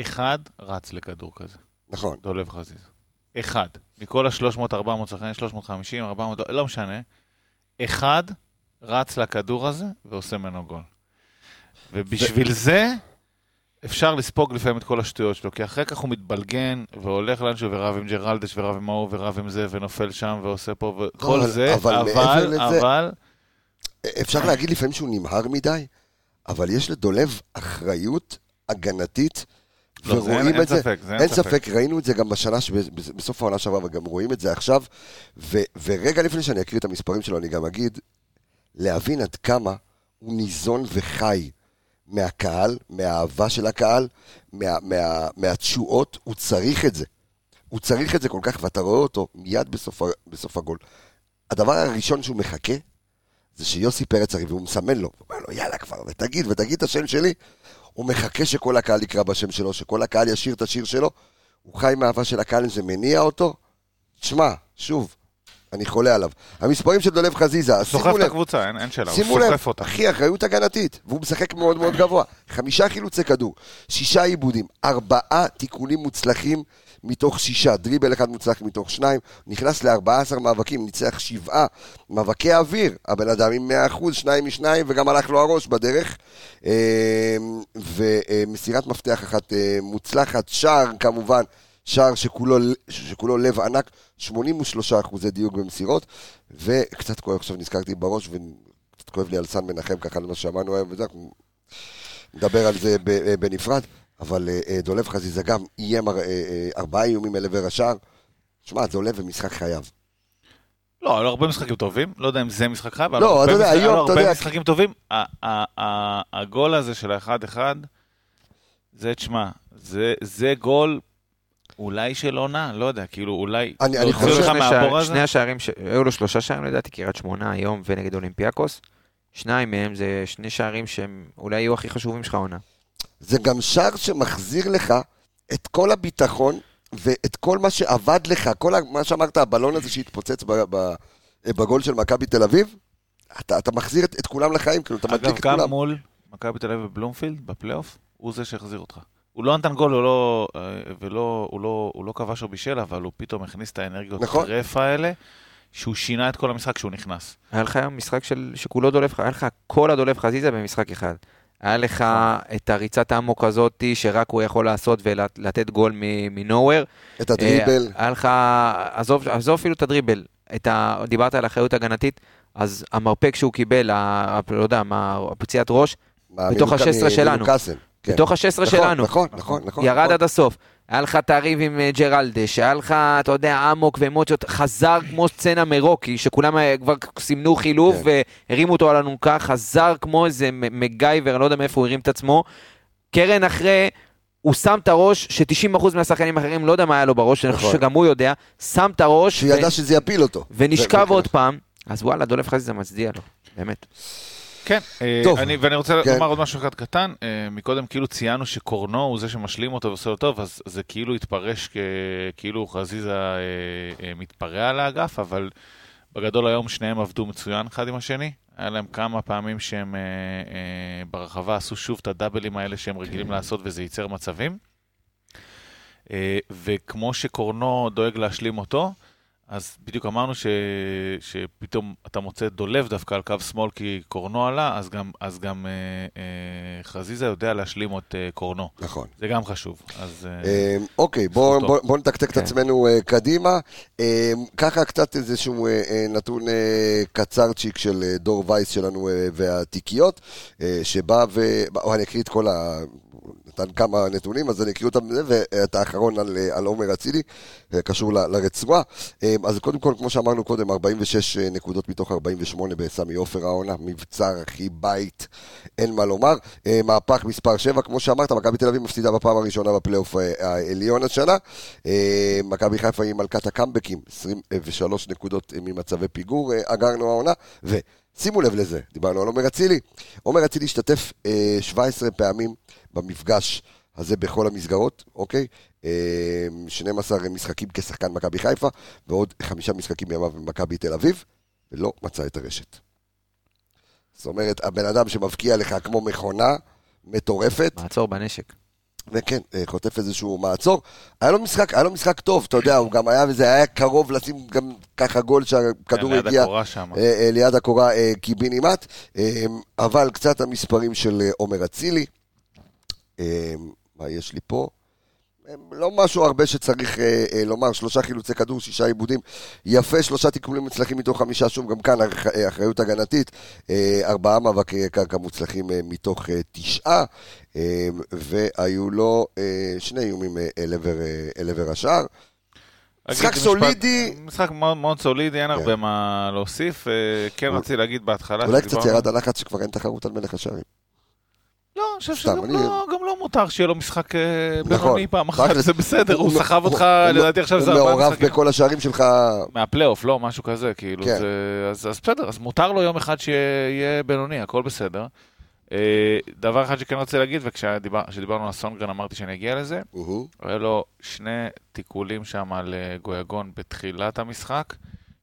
אחד רץ לכדור כזה, נכון. דולב חזיזה. אחד. מכל ה-300-400 שחקנים, 350, 400, לא משנה. אחד רץ לכדור הזה ועושה ממנו גול. ובשביל זה אפשר לספוג לפעמים את כל השטויות שלו, כי אחרי כך הוא מתבלגן והולך לאנשהו ורב עם ג'רלדש ורב עם ההוא ורב עם זה ונופל שם ועושה פה וכל אבל- זה, אבל אבל, לזה- אבל, אפשר להגיד לפעמים שהוא נמהר מדי, אבל יש לדולב אחריות הגנתית, לא, זה אין- ורואים אין את זה. ספק, זה אין אין ספק. ספק, ראינו את זה גם בשנה, בסוף העונה שעברה, וגם רואים את זה עכשיו. ו, ורגע לפני שאני אקריא את המספרים שלו, אני גם אגיד, להבין עד כמה הוא ניזון וחי מהקהל, מהאהבה של הקהל, מה, מה, מהתשואות, הוא צריך את זה. הוא צריך את זה כל כך, ואתה רואה אותו מיד בסוף, בסוף הגול. הדבר הראשון שהוא מחכה, זה שיוסי פרץ הרי, והוא מסמן לו, הוא אומר לו, יאללה כבר, ותגיד, ותגיד את השם שלי. הוא מחכה שכל הקהל יקרא בשם שלו, שכל הקהל ישיר את השיר שלו. הוא חי מאהבה של הקהל, זה מניע אותו. תשמע, שוב, אני חולה עליו. המספרים של דולב חזיזה, סוחף שימו את לב, הקבוצה, אין אין שאלה, הוא סוחף אותה. אחי, אחריות הגנתית, והוא משחק מאוד מאוד גבוה. חמישה חילוצי כדור, שישה עיבודים, ארבעה תיקונים מוצלחים מתוך שישה, דריבל אחד מוצלח מתוך שניים, נכנס ל-14 מאבקים, ניצח שבעה מאבקי אוויר, הבן אדם עם 100%, שניים משניים, וגם הלך לו הראש בדרך. אה, ומסירת מפתח אחת אה, מוצלחת, שער כמובן, שער שכולו, שכולו לב ענק, 83 אחוזי דיוק במסירות, וקצת כואב, עכשיו נזכרתי בראש, וקצת כואב לי על סן מנחם, ככה למה שאמרנו היום, וזה, אנחנו נדבר על זה אה, בנפרד, אבל אה, אה, דולב חזיזה גם איים אר- ארבעה איומים אל עבר השער. שמע, זה עולה במשחק חייו. לא, היו הרבה משחקים טובים, לא יודע אם זה משחק חייב, אבל לא, אתה יודע, היום, הרבה משחקים טובים. הגול הזה של האחד-אחד, זה, תשמע, זה גול אולי של עונה, לא יודע, כאילו, אולי... אני- אני חושב שני מהבור הזה? שני השערים, ש- היו לו שלושה שערים לדעתי, קריית שמונה היום ונגד אולימפיאקוס. שניים מהם זה שני שערים שהם אולי יהיו הכי חשובים שלך העונה. זה גם שער שמחזיר לך את כל הביטחון ואת כל מה שעבד לך, כל ה- מה שאמרת, הבלון הזה שהתפוצץ ב- ב- בגול של מכבי תל אביב, אתה, אתה מחזיר את, את כולם לחיים, כאילו, אתה אגב, מדליק את גם כולם. מול מכבי תל אביב ובלומפילד, בפלייאוף, הוא זה שהחזיר אותך. הוא לא נתן גול, הוא לא, אה, ולא, הוא לא, הוא לא כבש או בישל, אבל הוא פתאום הכניס את האנרגיות נכון. טרף האלה, שהוא שינה את כל המשחק כשהוא נכנס. היה לך היום משחק של, שכולו דולב, היה לך כל הדולב חזיזה במשחק אחד. היה לך את הריצת האמוק הזאתי שרק הוא יכול לעשות ולתת גול מנוהוור. את הדריבל. היה לך, עזוב, עזוב אפילו את הדריבל, את ה, דיברת על אחריות הגנתית, אז המרפק שהוא קיבל, ה, לא יודע, מה, הפציעת ראש, בתוך מלוק- ה-16 מ- שלנו. כן. בתוך ה-16 נכון, שלנו. נכון, נכון, נכון. ירד נכון. עד הסוף. היה לך את הריב עם אה, ג'רלדש, היה לך, אתה יודע, אמוק ואמוציות, חזר כמו סצנה מרוקי, שכולם אה, כבר סימנו חילוף כן. והרימו אותו על אלונקה, חזר כמו איזה מגייבר, אני לא יודע מאיפה הוא הרים את עצמו. קרן אחרי, הוא שם את הראש, ש-90% מהשחקנים האחרים, לא יודע מה היה לו בראש, אני חושב נכון. שגם הוא יודע, שם את הראש, ו- שידע שזה יפיל אותו. ונשכב עוד פעם, אז וואלה, דולב חזיזה מצדיע לו, באמת. כן, אה, טוב. אני, ואני רוצה כן. לומר עוד משהו אחד קטן. אה, מקודם כאילו ציינו שקורנו הוא זה שמשלים אותו ועושה לו טוב, אז זה כאילו התפרש כ- כאילו חזיזה אה, מתפרע על האגף, אבל בגדול היום שניהם עבדו מצוין אחד עם השני. היה להם כמה פעמים שהם אה, אה, ברחבה עשו שוב את הדאבלים האלה שהם רגילים לעשות וזה ייצר מצבים. אה, וכמו שקורנו דואג להשלים אותו, אז בדיוק אמרנו ש... שפתאום אתה מוצא דולב דווקא על קו שמאל כי קורנו עלה, אז גם, אז גם אה, אה, חזיזה יודע להשלים את אה, קורנו. נכון. זה גם חשוב. אז אה, אה, אוקיי, בואו. בוא, בוא נתקתק את כן. עצמנו אה, קדימה. אה, ככה קצת איזשהו אה, אה, נתון אה, קצרצ'יק של אה, דור וייס שלנו אה, והתיקיות, אה, שבא ו... או, אני אקריא את כל ה... נתן כמה נתונים, אז אני אקריא אותם, ואת האחרון על, אה, על עומר אצילי, אה, קשור ל- לרצועה. אה, אז קודם כל, כמו שאמרנו קודם, 46 נקודות מתוך 48 בסמי עופר העונה, מבצר הכי בית, אין מה לומר. מהפך מספר 7, כמו שאמרת, מכבי תל אביב מפסידה בפעם הראשונה בפלייאוף העליון השנה. מכבי חיפה היא מלכת הקאמבקים, 23 נקודות ממצבי פיגור, אגרנו העונה. ושימו לב לזה, דיברנו על עומר אצילי. עומר אצילי השתתף אה, 17 פעמים במפגש הזה בכל המסגרות, אוקיי? אה, 12 משחקים כשחקן מכבי חיפה, ועוד חמישה משחקים בימיו במכבי תל אביב, ולא מצא את הרשת. זאת אומרת, הבן אדם שמבקיע לך כמו מכונה מטורפת, מעצור בנשק. וכן, אה, חוטף איזשהו מעצור. היה לו משחק, היה לו משחק טוב, אתה יודע, הוא גם היה, וזה היה קרוב לשים גם ככה גול שהכדור ליד הגיע הקורה שם. אה, אה, ליד הקורה אה, קיבינימט, אה, אבל קצת המספרים של עומר אצילי. מה יש לי פה? אה, לא משהו הרבה שצריך אה, אה, לומר, שלושה חילוצי כדור, שישה עיבודים, יפה, שלושה תיקולים מוצלחים מתוך חמישה, שוב, גם כאן אח- אה, אחריות הגנתית, אה, ארבעה מאבקי קרקע מוצלחים אה, מתוך אה, תשעה, אה, והיו לו אה, שני איומים אה, אל עבר, אה, אל עבר השער. משחק סולידי. משחק מאוד מאוד סולידי, אין הרבה מה להוסיף. אה, כן רציתי להגיד בהתחלה, אולי קצת ירד הלחץ שכבר אין תחרות על מלך השערים. לא, אני חושב שגם אני- לא- גם לא מותר שיהיה לו משחק אה, נכון. בינוני פעם אחת, זה בסדר, הוא הוא- סחב אותך, הוא- לדעתי עכשיו זה הוא ארבעה מעורב משחקים. בכל השערים שלך, מהפלייאוף, לא, משהו כזה, כאילו, כן. זה, אז, אז בסדר, אז מותר לו יום אחד שיהיה בינוני, הכל בסדר. אה, דבר אחד שכן רציתי להגיד, וכשדיברנו על סונגרן אמרתי שאני אגיע לזה, היה לו שני תיקולים שם על אה, גויגון בתחילת המשחק,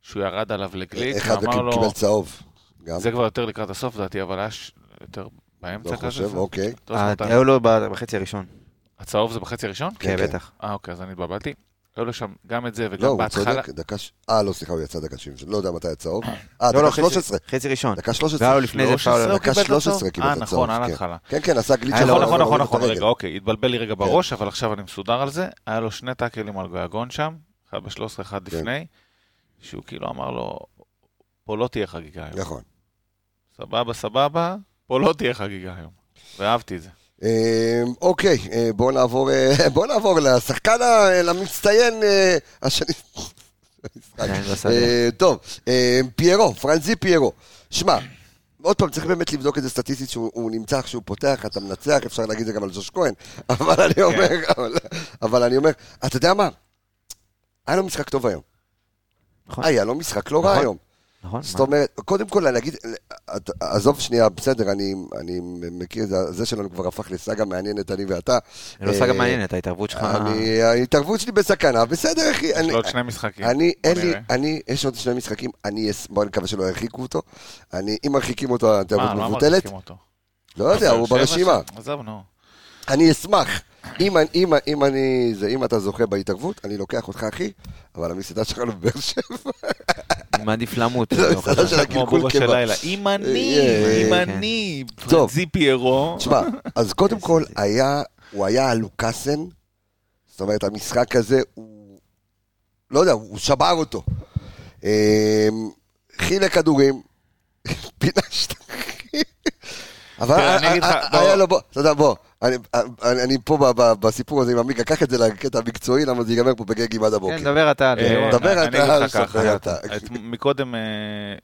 שהוא ירד עליו לגליק, אחד ואמר לו, קיבל צהוב. גם, זה כבר יותר לקראת הסוף לדעתי, אבל היה. יותר באמצע לא כזה. חושב, זה- אוקיי. לא זוכר את ה- היו לו בחצי הראשון. הצהוב זה בחצי הראשון? כן, כן. בטח. אה, אוקיי, אז אני התבלבלתי. היו לו שם גם את זה, לא, וגם הוא בהתחלה... צודק, דקה... ש- אה, לא, סליחה, הוא יצא דקה 70, לא יודע מתי הצהוב. אה, לא, לא, דקה חצי- 13. חצי ראשון. דקה 13. והיה לו לפני זה 13 פאול. הוא דקה קיבל את 13 הצהוב? אה, נכון, על כן. ההתחלה. כן, כן, עשה גליץ'. נכון, לא נכון, את נכון, הרגל. רגע, אוקיי, התבלבל לי רגע בראש, אבל עכשיו אני מסודר על זה. היה לו שני טאקלים על גויגון שם, אחד ב-13, אחד כן. לפני, שהוא כאילו אמר לו, פה לא תהיה חגיגה היום. נכון. סבבה, סבבה, פה לא תהיה חגיגה היום. ואהבתי את זה. אה, אוקיי, אה, בואו נעבור אה, בואו נעבור לשחקן, למצטיין אה, השני. כן. אה, טוב, פיירו, פרנזי פיירו. שמע, עוד פעם, צריך באמת לבדוק את זה סטטיסטית שהוא הוא נמצא איך שהוא פותח, אתה מנצח, אפשר להגיד את זה גם על ג'וש כהן, אבל אני אומר, אבל- אבל אני אומר, אתה יודע מה? היה לו משחק טוב היום. נכון. היה לו משחק לא רע נכון. היום. נכון? זאת אומרת, קודם כל, אני אגיד, עזוב שנייה, בסדר, אני, אני מכיר את זה, זה שלנו כבר הפך לסאגה מעניינת, אני ואתה. זה לא סאגה אה, מעניינת, ההתערבות שלך... אני, ההתערבות שלי בסכנה, בסדר, אחי. יש לו עוד שני משחקים. אני, אין לי. אני, יש עוד שני משחקים, אני, בוא נקווה שלא ירחיקו אותו. אני, אם מרחיקים אותו, ההתערבות מה, מה מבוטלת. מרחיקים אותו? לא יודע, הוא ברשימה. עזוב, נו. אני אשמח. אם, אני- אם, אם, אני, זה, אם אתה זוכה בהתערבות, אני לוקח אותך, אחי, אבל המסעדה שלך לא בבאר שבע. אני מעדיף למות. זה לא מסעדה חושב. של כמו הקלקול קיבה. אם אני, אה, אם כן. אני, טוב. פרנזי פיירו. תשמע, אז קודם כל, היה, הוא היה הלוקאסן, זאת אומרת, המשחק הזה, הוא, לא יודע, הוא שבר אותו. אמ, חילק כדורים, פינה שטחים. אבל. היה לו, בוא, אתה יודע, בוא, אני- אני אני פה ב- ב- בסיפור הזה עם עמיקה, קח את זה לקטע המקצועי, למה זה ייגמר פה בגגים עד הבוקר. כן, דבר אתה על זה. אה, דבר אני אתה, אגיד לך ספר ככה, אתה. את- מקודם אה,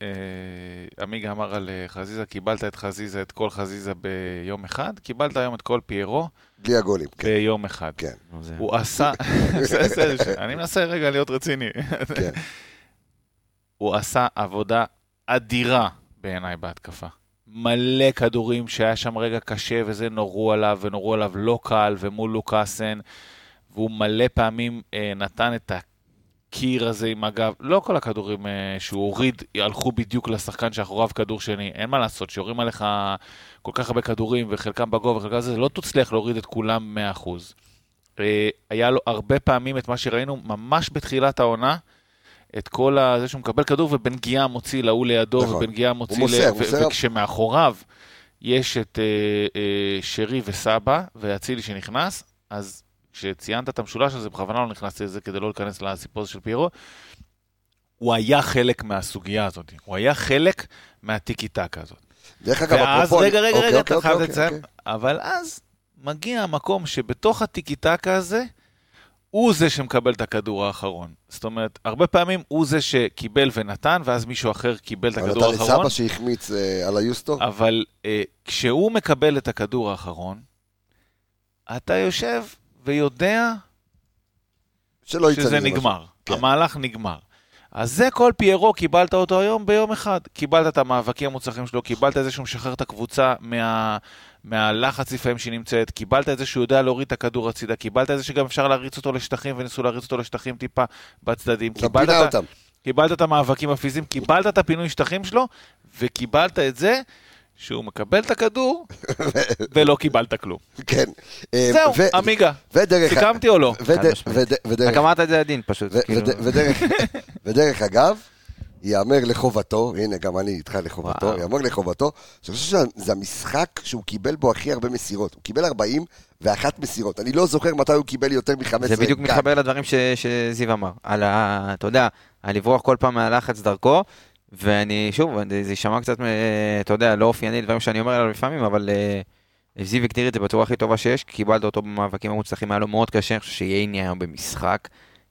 אה, עמיגה אמר על אה, חזיזה, קיבלת את חזיזה, את כל חזיזה ביום אחד, קיבלת היום את כל פיירו בלי הגולים, כן, ביום אחד. כן, הוא עשה, אני מנסה רגע להיות רציני. כן. הוא עשה עבודה אדירה בעיניי בהתקפה. מלא כדורים שהיה שם רגע קשה וזה נורו עליו, ונורו עליו לא קל, ומול לוקאסן, והוא מלא פעמים אה, נתן את הקיר הזה עם הגב. לא כל הכדורים אה, שהוא הוריד הלכו בדיוק לשחקן שאחוריו כדור שני. אין מה לעשות, שיורים עליך כל כך הרבה כדורים, וחלקם בגובה וחלקם זה, לא תצליח להוריד את כולם 100%. אה, היה לו הרבה פעמים את מה שראינו ממש בתחילת העונה, את כל ה... זה שהוא מקבל כדור ובנגיעה מוציא להוא לידו, נכון. ובנגיעה מוציא... מוסר, ל... ו- מוסר. וכשמאחוריו יש את אה, אה, שרי וסבא ואצילי שנכנס, אז כשציינת את המשולש הזה, בכוונה לא נכנסתי לזה כדי לא להיכנס לסיפור הזה של פיירו, הוא היה חלק מהסוגיה הזאת, הוא היה חלק מהטיקי טקה הזאת. דרך אגב, ואז, אפרופו... רגע, רגע, אוקיי, רגע, אוקיי, אתה חייב אוקיי, לציין, אוקיי. אבל אז מגיע המקום שבתוך הטיקי טקה הזה, הוא זה שמקבל את הכדור האחרון. זאת אומרת, הרבה פעמים הוא זה שקיבל ונתן, ואז מישהו אחר קיבל את אבל הכדור נתן האחרון. לסבא שהחמיץ אה, על היוסטו? אבל אה, כשהוא מקבל את הכדור האחרון, אתה יושב ויודע שזה. נגמר. כן. המהלך נגמר. אז זה כל פיירו, קיבלת אותו היום ביום אחד. קיבלת את המאבקים המוצלחים שלו, קיבלת את זה שהוא משחרר את הקבוצה מה, מהלחץ לפעמים שהיא נמצאת, קיבלת את זה שהוא יודע להוריד את הכדור הצידה, קיבלת את זה שגם אפשר להריץ אותו לשטחים, וניסו להריץ אותו לשטחים טיפה בצדדים. קיבלת פינה את, אותם. קיבלת את המאבקים הפיזיים, קיבלת את הפינוי שטחים שלו, וקיבלת את זה שהוא מקבל את הכדור, ולא קיבלת כלום. כן. אה, זהו, עמיגה, ודרך... סיכמתי או לא? רק אמרת את זה עדין פשוט. כאילו. וד- ודרך, ודרך אגב, ייאמר לחובתו, הנה גם אני איתך לחובתו. ייאמר לחובתו, שאני חושב שזה המשחק שהוא קיבל בו הכי הרבה מסירות. הוא קיבל 41 מסירות. אני לא זוכר מתי הוא קיבל יותר מ-15. זה בדיוק מתחבר לדברים שזיו אמר. על ה... אתה יודע, על לברוח כל פעם מהלחץ דרכו, ואני, שוב, זה יישמע קצת, אה, אתה יודע, לא אופייני לדברים שאני אומר עליו לפעמים, אבל אה, זיו הגדיר את זה בצורה הכי טובה שיש, קיבלת אותו במאבקים המוצלחים, היה לו מאוד קשה, אני חושב שייני היום במשחק.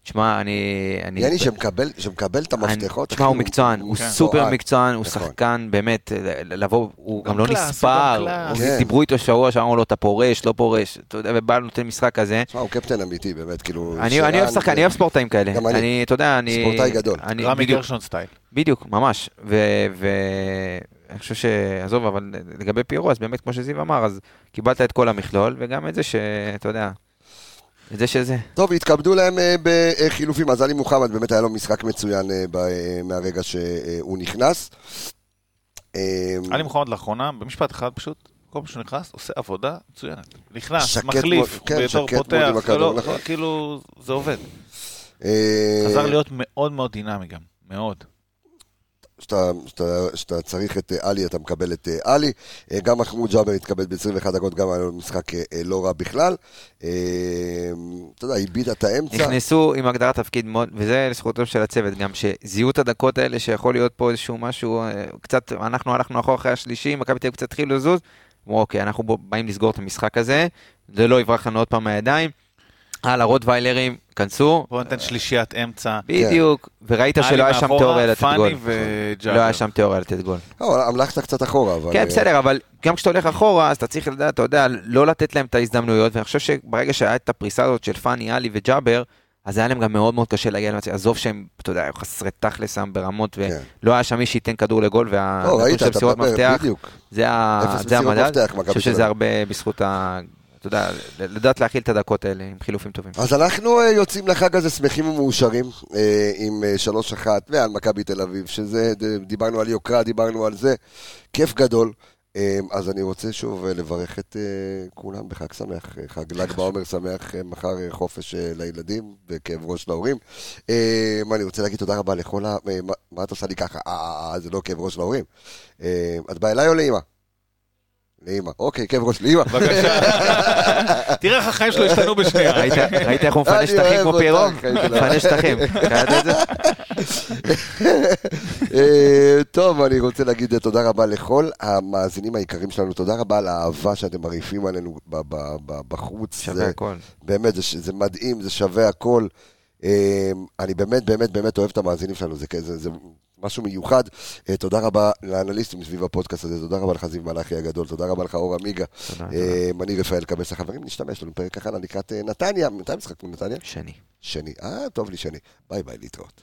תשמע, אני... אני- יני שמקבל, שמקבל את המפתחות. תשמע, הוא אחי, מקצוען, הוא כן. סופר מקצוען. מקצוען, הוא נכון. שחקן, באמת, לבוא, הוא גם גם לא קלאס, הוא נספר. הוא- כן. דיברו איתו שבוע, שאמרו לו, אתה פורש, לא פורש, אתה יודע, ובא נותן משחק כזה. תשמע, הוא קפטן אמיתי, באמת, כאילו... אני אני אוהב שחקן, אני אוהב ספורטאים כאלה. גם אני. אני, אתה יודע, אני... ספורטאי גדול. אני- רמי גרשון סטייל. בדיוק, ממש. ואני חושב ש... עזוב, אבל לגבי פיירו, אז באמת, כמו שזיו אמר, אז קיבלת את כל המכלול, וגם את זה שאתה יודע, את זה שזה. טוב, התכבדו להם אה, בחילופים. אז עלי מוחמד באמת היה לו משחק מצוין אה, אה, מהרגע שהוא נכנס. עלי מוחמד לאחרונה, במשפט אחד פשוט, כל פעם שהוא נכנס, עושה עבודה מצוינת. נכנס, מחליף, כן, בתור פותח, נכון. כאילו, זה עובד. חזר להיות מאוד מאוד דינמי גם, מאוד. שאתה, שאתה, שאתה צריך את אה, עלי, אתה מקבל את אה, עלי. אה, גם מחמוד ג'אבר התקבל ב-21 דקות, גם היה לו משחק לא רע בכלל. אתה יודע, איבד את האמצע. נכנסו עם הגדרת תפקיד מאוד, וזה לזכותו של הצוות גם, שזיהו את הדקות האלה שיכול להיות פה איזשהו משהו, קצת, אנחנו הלכנו אחורה אחרי השלישי, מכבי תל קצת התחילו לזוז, אמרו אוקיי, אנחנו באים לסגור את המשחק הזה, זה לא יברח לנו עוד פעם מהידיים. הלאה, רוטוויילרים, כנסו, בוא ניתן שלישיית אמצע. בדיוק, וראית שלא עלי היה שם תיאוריה לתת גול. לא היה שם תיאוריה לתת גול. לא, המלכת קצת אחורה, אבל... כן, אה, בסדר, אבל גם כשאתה הולך אחורה, אז אתה צריך לדעת, אתה יודע, לא לתת להם את ההזדמנויות, ואני חושב שברגע שהיה את הפריסה הזאת של פאני, עלי וג'אבר, אז היה להם גם מאוד מאוד קשה להגיע למצב, עזוב שהם, אתה יודע, היו חסרי תכלס שם ברמות, כן. ולא היה שם מי שייתן כדור לגול, לא, והנתון של אתה מסירות מפתח. זה המדד. אני חושב שזה. הרבה בזכות. אתה יודע, לדעת להכיל את הדקות האלה עם חילופים טובים. אז אנחנו אה, יוצאים לחג הזה שמחים ומאושרים אה, עם אה, 3-1 ועל מכבי תל אביב, שזה, דיברנו על יוקרה, דיברנו על זה, כיף גדול. אה, אז אני רוצה שוב אה, לברך את אה, כולם בחג שמח, אה, חג ל"ג בעומר שמח, אה, מחר אה, חופש אה, לילדים וכאב ראש להורים. אה, אני רוצה להגיד תודה רבה לכל ה... אה, מה- את עושה לי ככה? אה, אה, אה, זה לא כאב ראש להורים. אה, את באה אליי או לאמא? לאמא. אוקיי, כאב ראש לאמא. בבקשה. תראה איך החיים שלו השתנו בשנייה. ראית איך הוא מפנה שטחים כמו פיירו? שלו. מפנה שטחים. אה, טוב, אני רוצה להגיד אה, תודה רבה לכל המאזינים היקרים שלנו, תודה רבה על האהבה שאתם מרעיפים עלינו בחוץ. שווה הכל. באמת, זה, מדהים, זה שווה הכל. אה, אני באמת, באמת, באמת אוהב את המאזינים שלנו, זה משהו מיוחד. אה, תודה רבה לאנליסטים סביב הפודקאסט הזה, תודה רבה לך זיו מלאכי הגדול, תודה רבה לך אור עמיגה. תודה. אה, אני רפאל קבס החברים, נשתמש לנו פרק הכנה לקראת אה, נתניה, מתי משחק מול נתניה? שני. שני. אה, טוב לי שני. ביי ביי, להתראות.